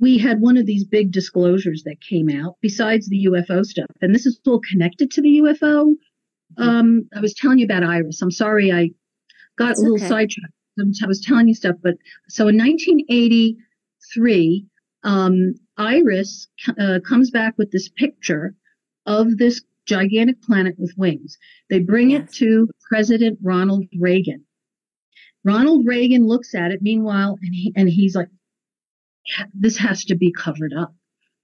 we had one of these big disclosures that came out besides the UFO stuff. And this is all connected to the UFO. Mm-hmm. Um, I was telling you about IRAS. I'm sorry I got That's a little okay. sidetracked. I was telling you stuff, but so in 1983, um, IRAS uh, comes back with this picture of this gigantic planet with wings. They bring yes. it to President Ronald Reagan. Ronald Reagan looks at it, meanwhile, and he and he's like, this has to be covered up.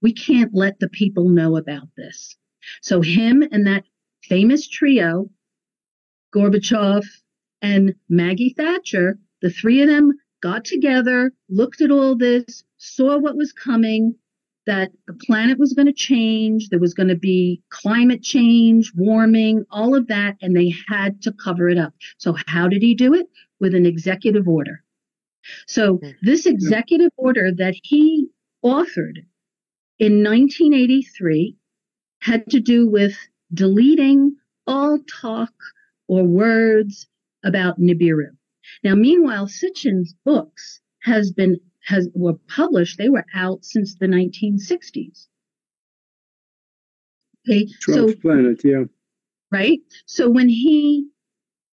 We can't let the people know about this. So him and that famous trio, Gorbachev and Maggie Thatcher, the three of them got together, looked at all this, saw what was coming, that the planet was going to change, there was going to be climate change, warming, all of that, and they had to cover it up. So how did he do it? With an executive order. So this executive order that he authored in 1983 had to do with deleting all talk or words about Nibiru. Now, meanwhile, Sitchin's books has been has were published. They were out since the 1960s. Okay, so planet, yeah. Right. So when he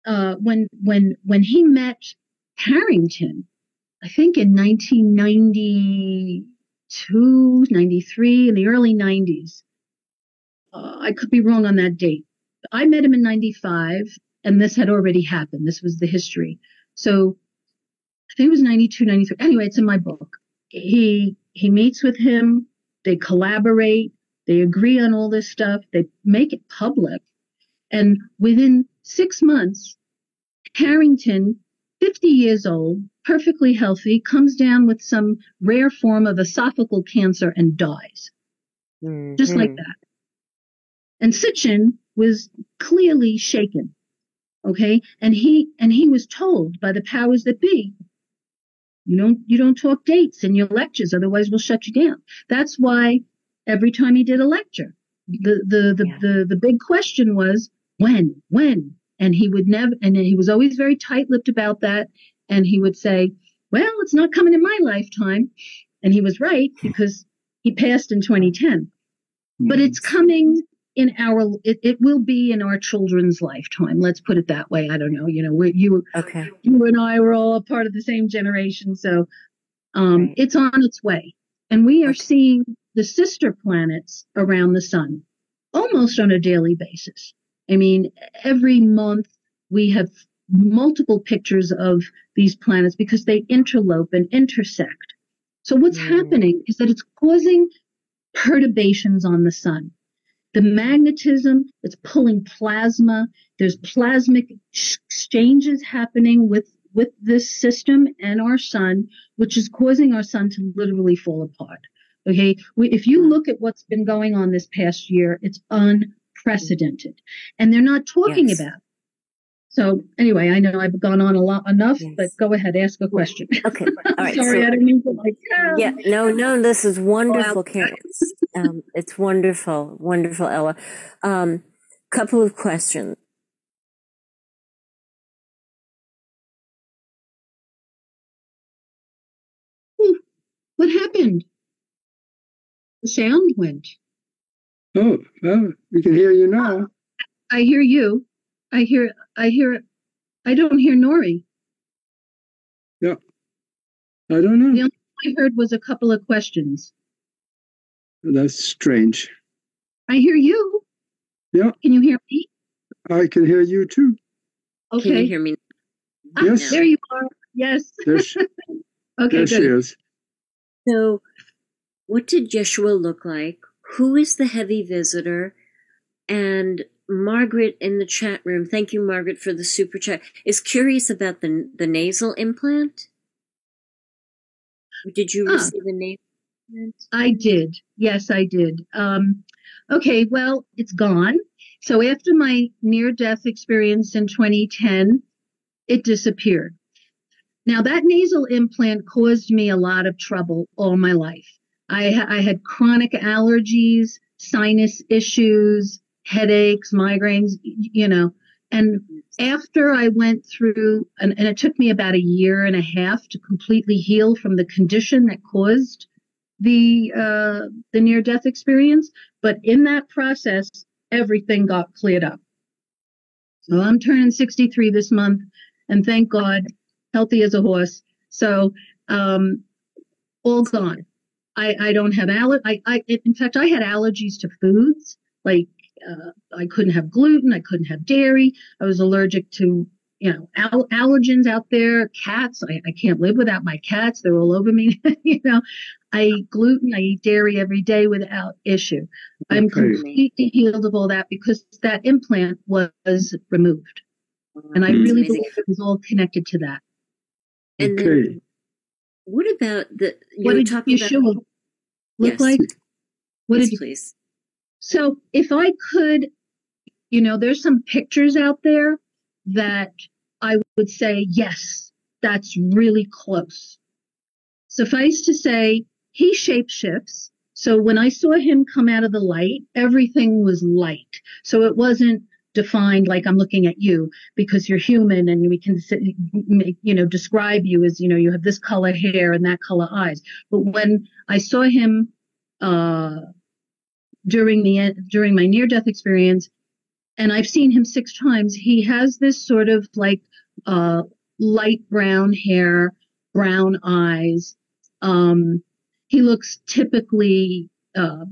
uh, when when when he met Harrington I think in 1992, 93, in the early 90s. Uh, I could be wrong on that date. I met him in 95 and this had already happened. This was the history. So I think it was 92, 93. Anyway, it's in my book. He, he meets with him. They collaborate. They agree on all this stuff. They make it public. And within six months, Harrington 50 years old, perfectly healthy, comes down with some rare form of esophageal cancer and dies. Mm-hmm. Just like that. And Sitchin was clearly shaken. Okay. And he, and he was told by the powers that be, you don't, you don't talk dates in your lectures, otherwise we'll shut you down. That's why every time he did a lecture, the, the, the, yeah. the, the big question was when, when, and he would never, and he was always very tight lipped about that. And he would say, well, it's not coming in my lifetime. And he was right because he passed in 2010. But it's coming in our it, it will be in our children's lifetime. Let's put it that way. I don't know you know we you okay. you and i were all a part of the same generation so um right. it's on its way. And we are okay. seeing the sister planets around the sun almost on a daily basis. I mean every month we have multiple pictures of these planets because they interlope and intersect. So what's mm. happening is that it's causing perturbations on the sun the magnetism that's pulling plasma. There's plasmic exchanges happening with with this system and our sun, which is causing our sun to literally fall apart. Okay. If you look at what's been going on this past year, it's unprecedented and they're not talking yes. about so anyway, I know I've gone on a lot enough, yes. but go ahead, ask a question. Okay. All right. Sorry, so, I didn't mean to like. Yeah. yeah. No, no, this is wonderful, Karen. um, it's wonderful, wonderful, Ella. Um, couple of questions. What happened? The sound went. Oh, well, we can hear you now. I hear you. I hear, I hear, I don't hear Nori. Yeah. I don't know. The only thing I heard was a couple of questions. That's strange. I hear you. Yeah. Can you hear me? I can hear you too. Okay. Can you hear me? Ah, yes. There you are. Yes. There she, okay, there she is. So, what did Yeshua look like? Who is the heavy visitor? And Margaret in the chat room, thank you, Margaret, for the super chat, is curious about the the nasal implant. Did you receive a nasal implant? I did. Yes, I did. Um, okay, well, it's gone. So after my near death experience in 2010, it disappeared. Now, that nasal implant caused me a lot of trouble all my life. I, I had chronic allergies, sinus issues, headaches, migraines, you know. And after I went through, and, and, it took me about a year and a half to completely heal from the condition that caused the uh, the near death experience. But in that process, everything got cleared up. So I'm turning 63 this month, and thank God, healthy as a horse. So um, all gone. I, I don't have aller. I, I in fact I had allergies to foods like uh, I couldn't have gluten. I couldn't have dairy. I was allergic to, you know, al- allergens out there. Cats. I, I can't live without my cats. They're all over me. you know, I eat gluten. I eat dairy every day without issue. Okay. I'm completely healed of all that because that implant was removed. And I mm. really believe it was all connected to that. And okay. then, what about the? You what did Yeshua about, look yes. like? What yes, did you, please? So if I could, you know, there's some pictures out there that I would say, yes, that's really close. Suffice to say, he shapeshifts. So when I saw him come out of the light, everything was light. So it wasn't defined like I'm looking at you because you're human and we can, you know, describe you as, you know, you have this color hair and that color eyes. But when I saw him, uh, during the during my near death experience and I've seen him six times he has this sort of like uh light brown hair brown eyes. Um he looks typically uh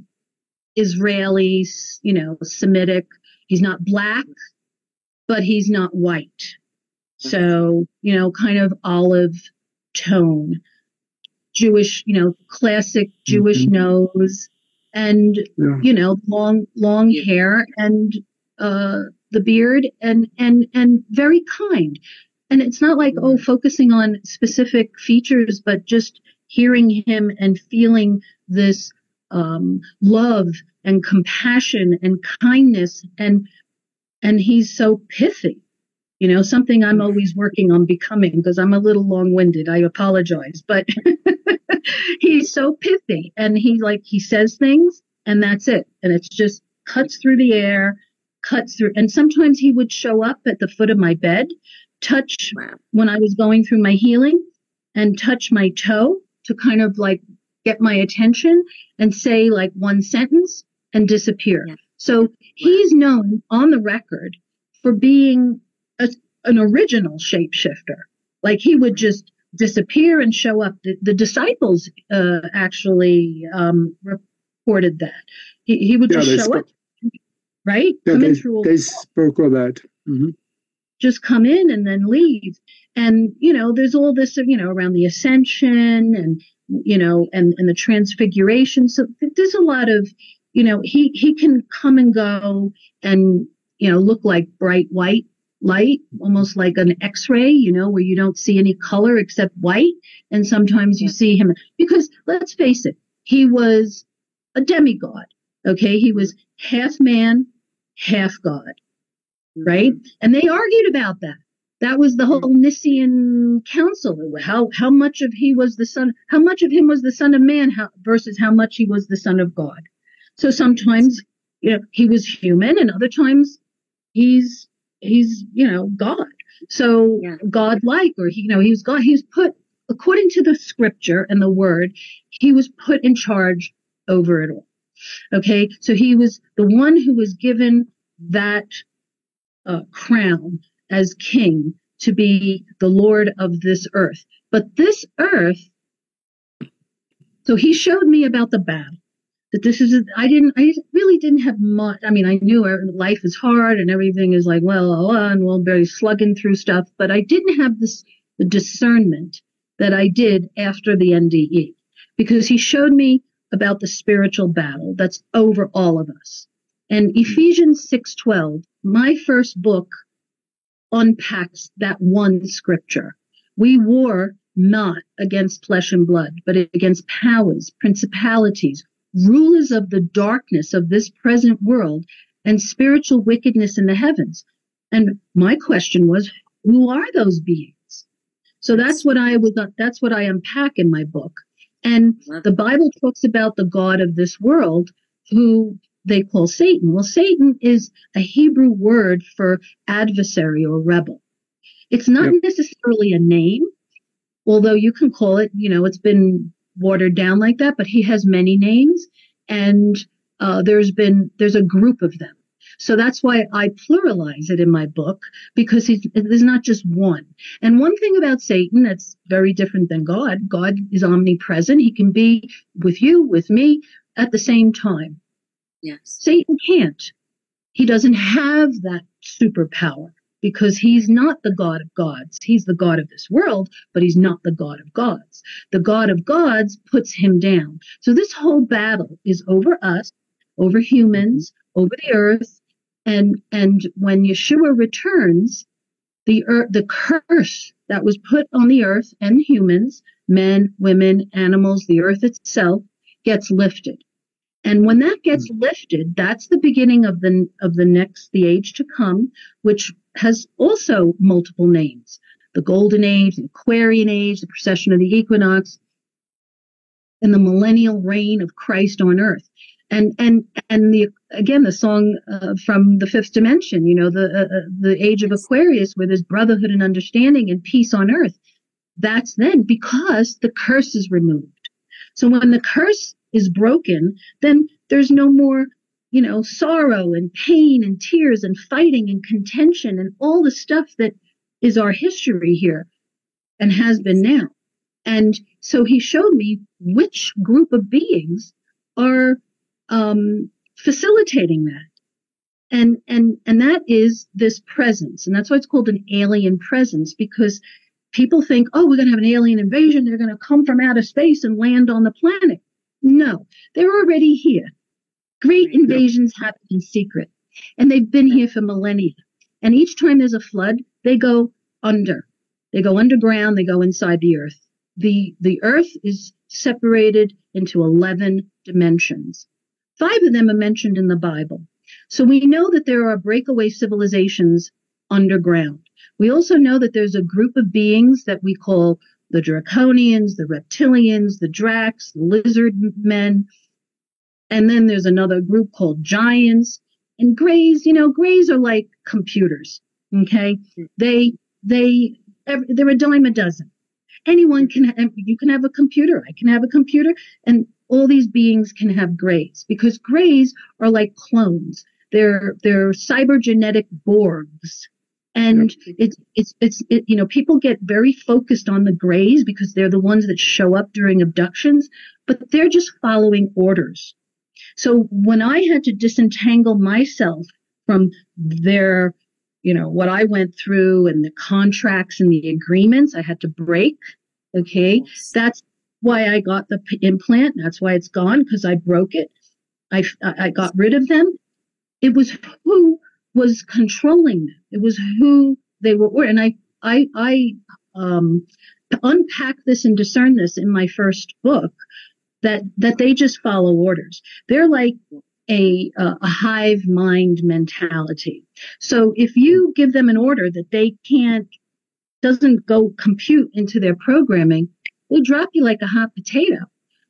Israeli you know Semitic. He's not black but he's not white. So you know kind of olive tone. Jewish you know classic Jewish mm-hmm. nose and yeah. you know long long yeah. hair and uh, the beard and and and very kind. And it's not like oh focusing on specific features but just hearing him and feeling this um, love and compassion and kindness and and he's so pithy. You know something i'm always working on becoming because i'm a little long-winded. I apologize but he's so pithy and he like he says things and that's it and it's just cuts through the air cuts through and sometimes he would show up at the foot of my bed touch wow. when i was going through my healing and touch my toe to kind of like get my attention and say like one sentence and disappear. Yeah. So he's known on the record for being a, an original shapeshifter. Like he would just disappear and show up. The, the disciples uh, actually um, reported that he, he would yeah, just show spoke. up, right? Yeah, they, they spoke of that. Mm-hmm. Just come in and then leave. And you know, there's all this, you know, around the ascension and you know, and, and the transfiguration. So there's a lot of, you know, he, he can come and go and, you know, look like bright white light, almost like an x-ray, you know, where you don't see any color except white. And sometimes you see him because let's face it, he was a demigod. Okay. He was half man, half God. Right. Mm-hmm. And they argued about that. That was the whole Nicene Council. How how much of he was the son? How much of him was the son of man how, versus how much he was the son of God? So sometimes you know he was human, and other times he's he's you know God. So yeah. God-like, or he you know he was God. He was put according to the Scripture and the Word. He was put in charge over it all. Okay, so he was the one who was given that uh, crown as king to be the Lord of this earth. But this earth, so he showed me about the battle. That this is, I didn't, I really didn't have much. I mean, I knew er, life is hard and everything is like, well, oh, oh, and we'll be slugging through stuff, but I didn't have this, the discernment that I did after the NDE because he showed me about the spiritual battle that's over all of us. And hmm. Ephesians 6:12, my first book unpacks that one scripture. We war not against flesh and blood, but against powers, principalities, rulers of the darkness of this present world, and spiritual wickedness in the heavens. And my question was, who are those beings? So that's what I was, that's what I unpack in my book. And the Bible talks about the God of this world who they call Satan. Well, Satan is a Hebrew word for adversary or rebel. It's not yep. necessarily a name, although you can call it, you know, it's been watered down like that, but he has many names and uh, there's been, there's a group of them. So that's why I pluralize it in my book because he's there's not just one. And one thing about Satan that's very different than God, God is omnipresent. He can be with you, with me at the same time. Yes. Satan can't. He doesn't have that superpower because he's not the God of gods. He's the God of this world, but he's not the God of gods. The God of gods puts him down. So this whole battle is over us, over humans, over the earth. And, and when Yeshua returns, the earth, the curse that was put on the earth and humans, men, women, animals, the earth itself gets lifted. And when that gets hmm. lifted, that's the beginning of the of the next the age to come, which has also multiple names. The golden age, the Aquarian age, the Precession of the equinox, and the millennial reign of Christ on earth. And and and the again the song uh, from the fifth dimension, you know, the uh, uh the age of Aquarius, where there's brotherhood and understanding and peace on earth. That's then because the curse is removed. So when the curse is broken, then there's no more, you know, sorrow and pain and tears and fighting and contention and all the stuff that is our history here and has been now. And so he showed me which group of beings are um, facilitating that. And, and, and that is this presence. And that's why it's called an alien presence because people think, oh, we're going to have an alien invasion. They're going to come from outer space and land on the planet. No, they're already here. Great invasions happen in secret, and they've been here for millennia. And each time there's a flood, they go under. They go underground, they go inside the earth. The, the earth is separated into 11 dimensions. Five of them are mentioned in the Bible. So we know that there are breakaway civilizations underground. We also know that there's a group of beings that we call the draconians, the reptilians, the dracs, the lizard men. And then there's another group called giants and grays. You know, grays are like computers. Okay. They, they, they're a dime a dozen. Anyone can, have, you can have a computer. I can have a computer and all these beings can have grays because grays are like clones. They're, they're cybergenetic Borgs and it's, it's, it's, it, you know, people get very focused on the grays because they're the ones that show up during abductions, but they're just following orders. So when I had to disentangle myself from their, you know, what I went through and the contracts and the agreements I had to break. Okay. That's why I got the implant. That's why it's gone because I broke it. I, I got rid of them. It was who was controlling them. It was who they were. And I, I, I, um, unpack this and discern this in my first book that, that they just follow orders. They're like a, a hive mind mentality. So if you give them an order that they can't, doesn't go compute into their programming, they drop you like a hot potato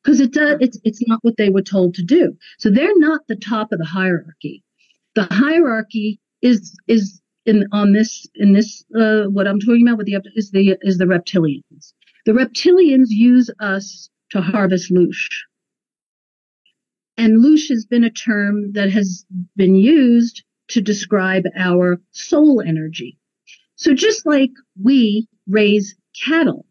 because it does, it's, it's not what they were told to do. So they're not the top of the hierarchy the hierarchy is is in on this in this uh, what I'm talking about with the is the is the reptilians. The reptilians use us to harvest loosh. And loosh has been a term that has been used to describe our soul energy. So just like we raise cattle,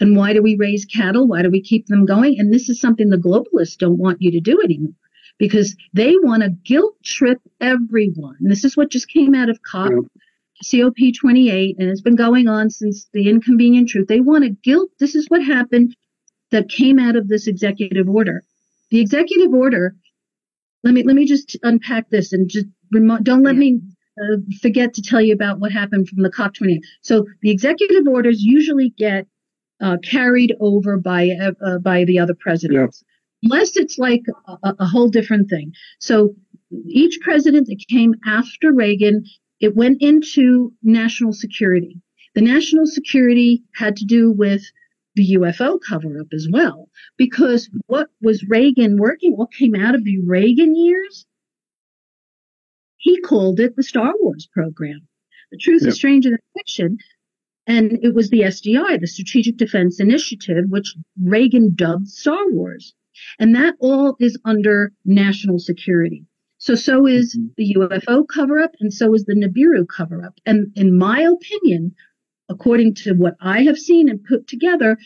and why do we raise cattle? Why do we keep them going? And this is something the globalists don't want you to do anymore because they want to guilt trip everyone. And this is what just came out of COP, yeah. COP 28, and it's been going on since the inconvenient truth. They want to guilt. This is what happened that came out of this executive order. The executive order. Let me let me just unpack this and just don't let yeah. me uh, forget to tell you about what happened from the COP 28. So the executive orders usually get uh, carried over by uh, by the other presidents unless it's like a, a whole different thing. So each president that came after Reagan, it went into national security. The national security had to do with the UFO cover up as well, because what was Reagan working? What came out of the Reagan years? He called it the Star Wars program. The truth yep. is stranger than fiction. And it was the SDI, the Strategic Defense Initiative, which Reagan dubbed Star Wars. And that all is under national security. So, so is mm-hmm. the UFO cover up and so is the Nibiru cover up. And in my opinion, according to what I have seen and put together,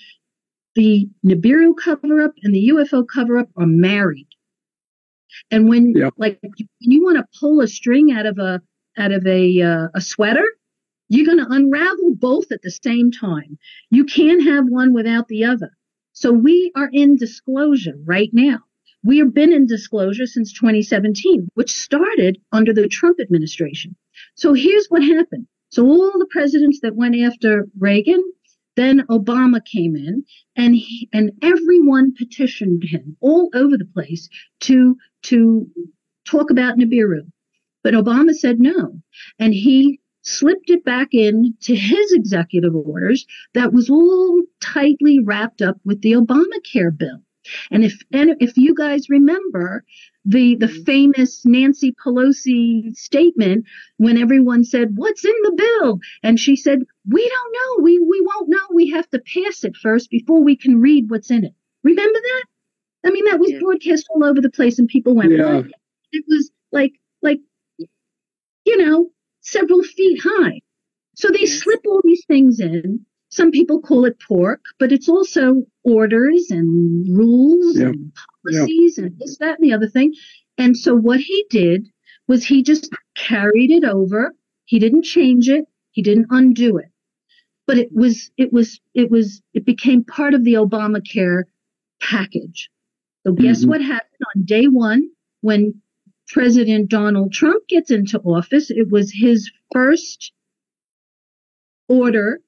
the Nibiru cover up and the UFO cover up are married. And when, like, when you want to pull a string out of a, out of a, uh, a sweater, you're going to unravel both at the same time. You can't have one without the other. So we are in disclosure right now. We have been in disclosure since 2017, which started under the Trump administration. So here's what happened. So all the presidents that went after Reagan, then Obama came in and he, and everyone petitioned him all over the place to to talk about Nibiru. But Obama said no. And he slipped it back in to his executive orders that was all tightly wrapped up with the Obamacare bill. And if and if you guys remember the the mm-hmm. famous Nancy Pelosi statement when everyone said, "What's in the bill?" and she said, "We don't know. We we won't know. We have to pass it first before we can read what's in it." Remember that? I mean, that was yeah. broadcast all over the place, and people went, yeah. What? It was like like you know several feet high. So they yes. slip all these things in. Some people call it pork, but it's also orders and rules yeah. and policies yeah. and this, that, and the other thing. And so what he did was he just carried it over. He didn't change it. He didn't undo it. But it was, it was, it was, it became part of the Obamacare package. So guess mm-hmm. what happened on day one when President Donald Trump gets into office, it was his first order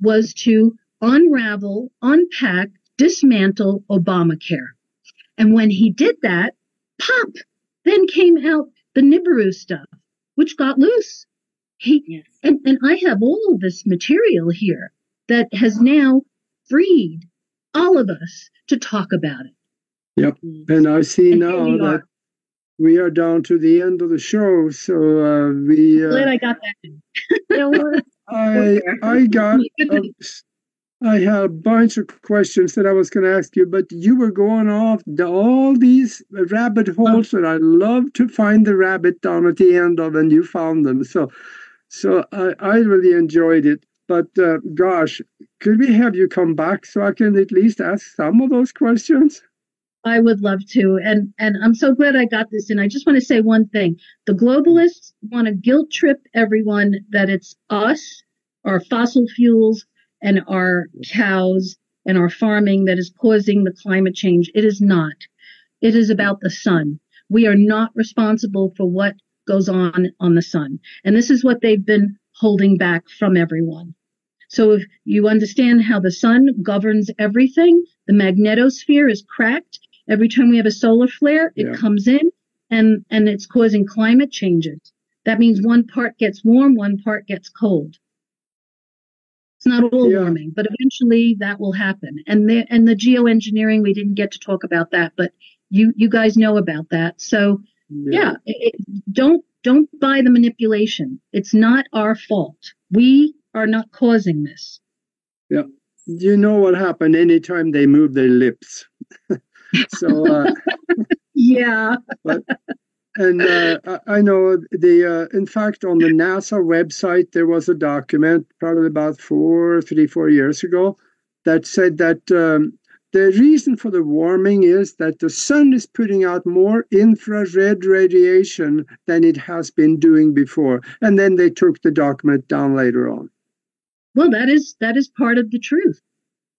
was to unravel, unpack, dismantle Obamacare. And when he did that, pop, then came out the Nibiru stuff, which got loose. He, yes. and, and I have all of this material here that has now freed all of us to talk about it. Yep. And I see and now that we are down to the end of the show. So uh, we. Uh, Glad I got that. I I got. A, I had a bunch of questions that I was going to ask you, but you were going off the, all these rabbit holes, and I love to find the rabbit down at the end of, and you found them. So, so I, I really enjoyed it. But uh, gosh, could we have you come back so I can at least ask some of those questions? I would love to. And and I'm so glad I got this in. I just want to say one thing. The globalists want to guilt trip everyone that it's us, our fossil fuels, and our cows and our farming that is causing the climate change. It is not. It is about the sun. We are not responsible for what goes on on the sun. And this is what they've been holding back from everyone. So if you understand how the sun governs everything, the magnetosphere is cracked Every time we have a solar flare, it yeah. comes in and, and it's causing climate changes. That means one part gets warm, one part gets cold. It's not all yeah. warming, but eventually that will happen. And the, and the geoengineering, we didn't get to talk about that, but you, you guys know about that. So yeah, yeah it, don't, don't buy the manipulation. It's not our fault. We are not causing this. Yeah. You know what happened anytime they move their lips. so uh, yeah. But, and uh, I know the uh, in fact on the NASA website there was a document probably about four, three, four years ago that said that um, the reason for the warming is that the sun is putting out more infrared radiation than it has been doing before, and then they took the document down later on. Well, that is that is part of the truth.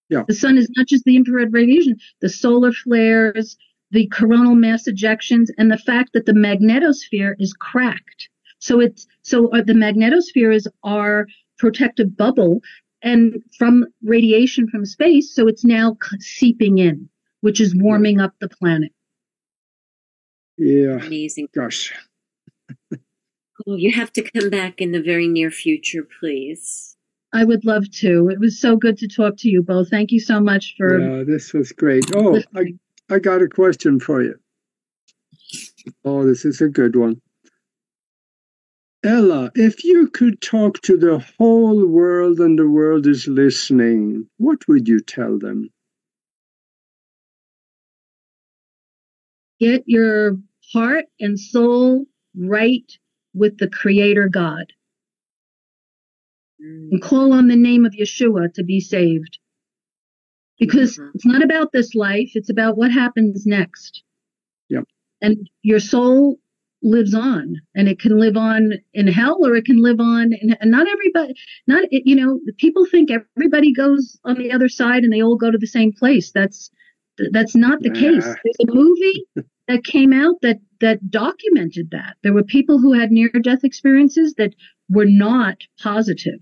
Yeah. The sun is not just the infrared radiation, the solar flares, the coronal mass ejections, and the fact that the magnetosphere is cracked. So it's so uh, the magnetosphere is our protective bubble and from radiation from space, so it's now seeping in, which is warming up the planet. Yeah. Amazing. Gosh. cool. You have to come back in the very near future, please. I would love to. It was so good to talk to you both. Thank you so much for. Yeah, this was great. Oh, I, I got a question for you. Oh, this is a good one. Ella, if you could talk to the whole world and the world is listening, what would you tell them? Get your heart and soul right with the Creator God mm. and call on the name of Yeshua to be saved. Because mm-hmm. it's not about this life, it's about what happens next. Yep. And your soul lives on and it can live on in hell or it can live on in, and not everybody not you know people think everybody goes on the other side and they all go to the same place that's that's not the case there's a movie that came out that that documented that there were people who had near death experiences that were not positive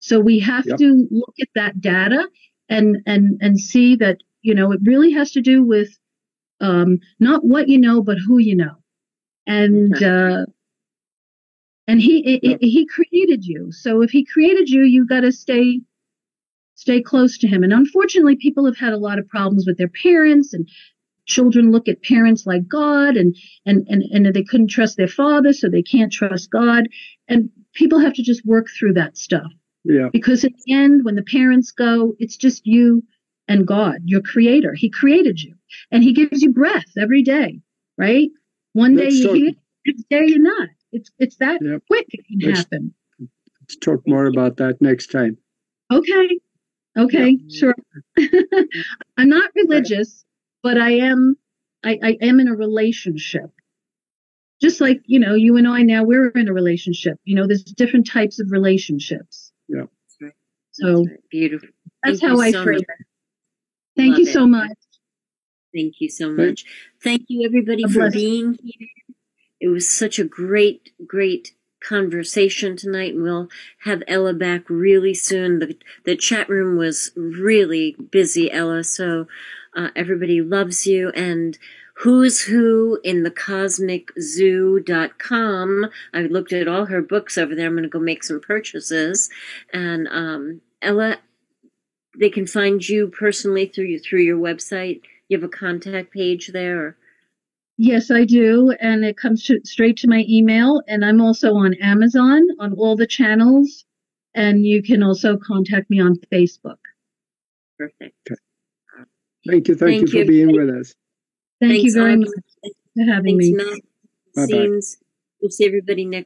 so we have yep. to look at that data and and and see that you know it really has to do with um, not what you know but who you know, and uh, and he yep. he created you. So if he created you, you got to stay stay close to him. And unfortunately, people have had a lot of problems with their parents and children look at parents like God and, and, and, and they couldn't trust their father, so they can't trust God. And people have to just work through that stuff. Yeah. Because at the end, when the parents go, it's just you and God, your creator. He created you and he gives you breath every day, right? One day you hear, next day you're not. It's, it's that yep. quick it can let's, happen. Let's talk more about that next time. Okay. Okay. Sure. I'm not religious, but I am, I, I am in a relationship just like you know you and i now we're in a relationship you know there's different types of relationships yeah. So that's beautiful. That's Thank how I so frame it. Thank Love you so much. Thank you so much. Thank you everybody for being here. It was such a great, great conversation tonight. And we'll have Ella back really soon. The, the chat room was really busy, Ella. So uh, everybody loves you. And Who's Who in the Cosmic Zoo.com. I looked at all her books over there. I'm going to go make some purchases. And um, Ella, they can find you personally through you through your website. You have a contact page there. Yes, I do, and it comes to, straight to my email. And I'm also on Amazon on all the channels, and you can also contact me on Facebook. Perfect. Okay. Thank you. Thank, thank you, you for being with us. Thank Thanks, you very much for having Thanks, me. Matt. Bye-bye. Seems we'll see everybody next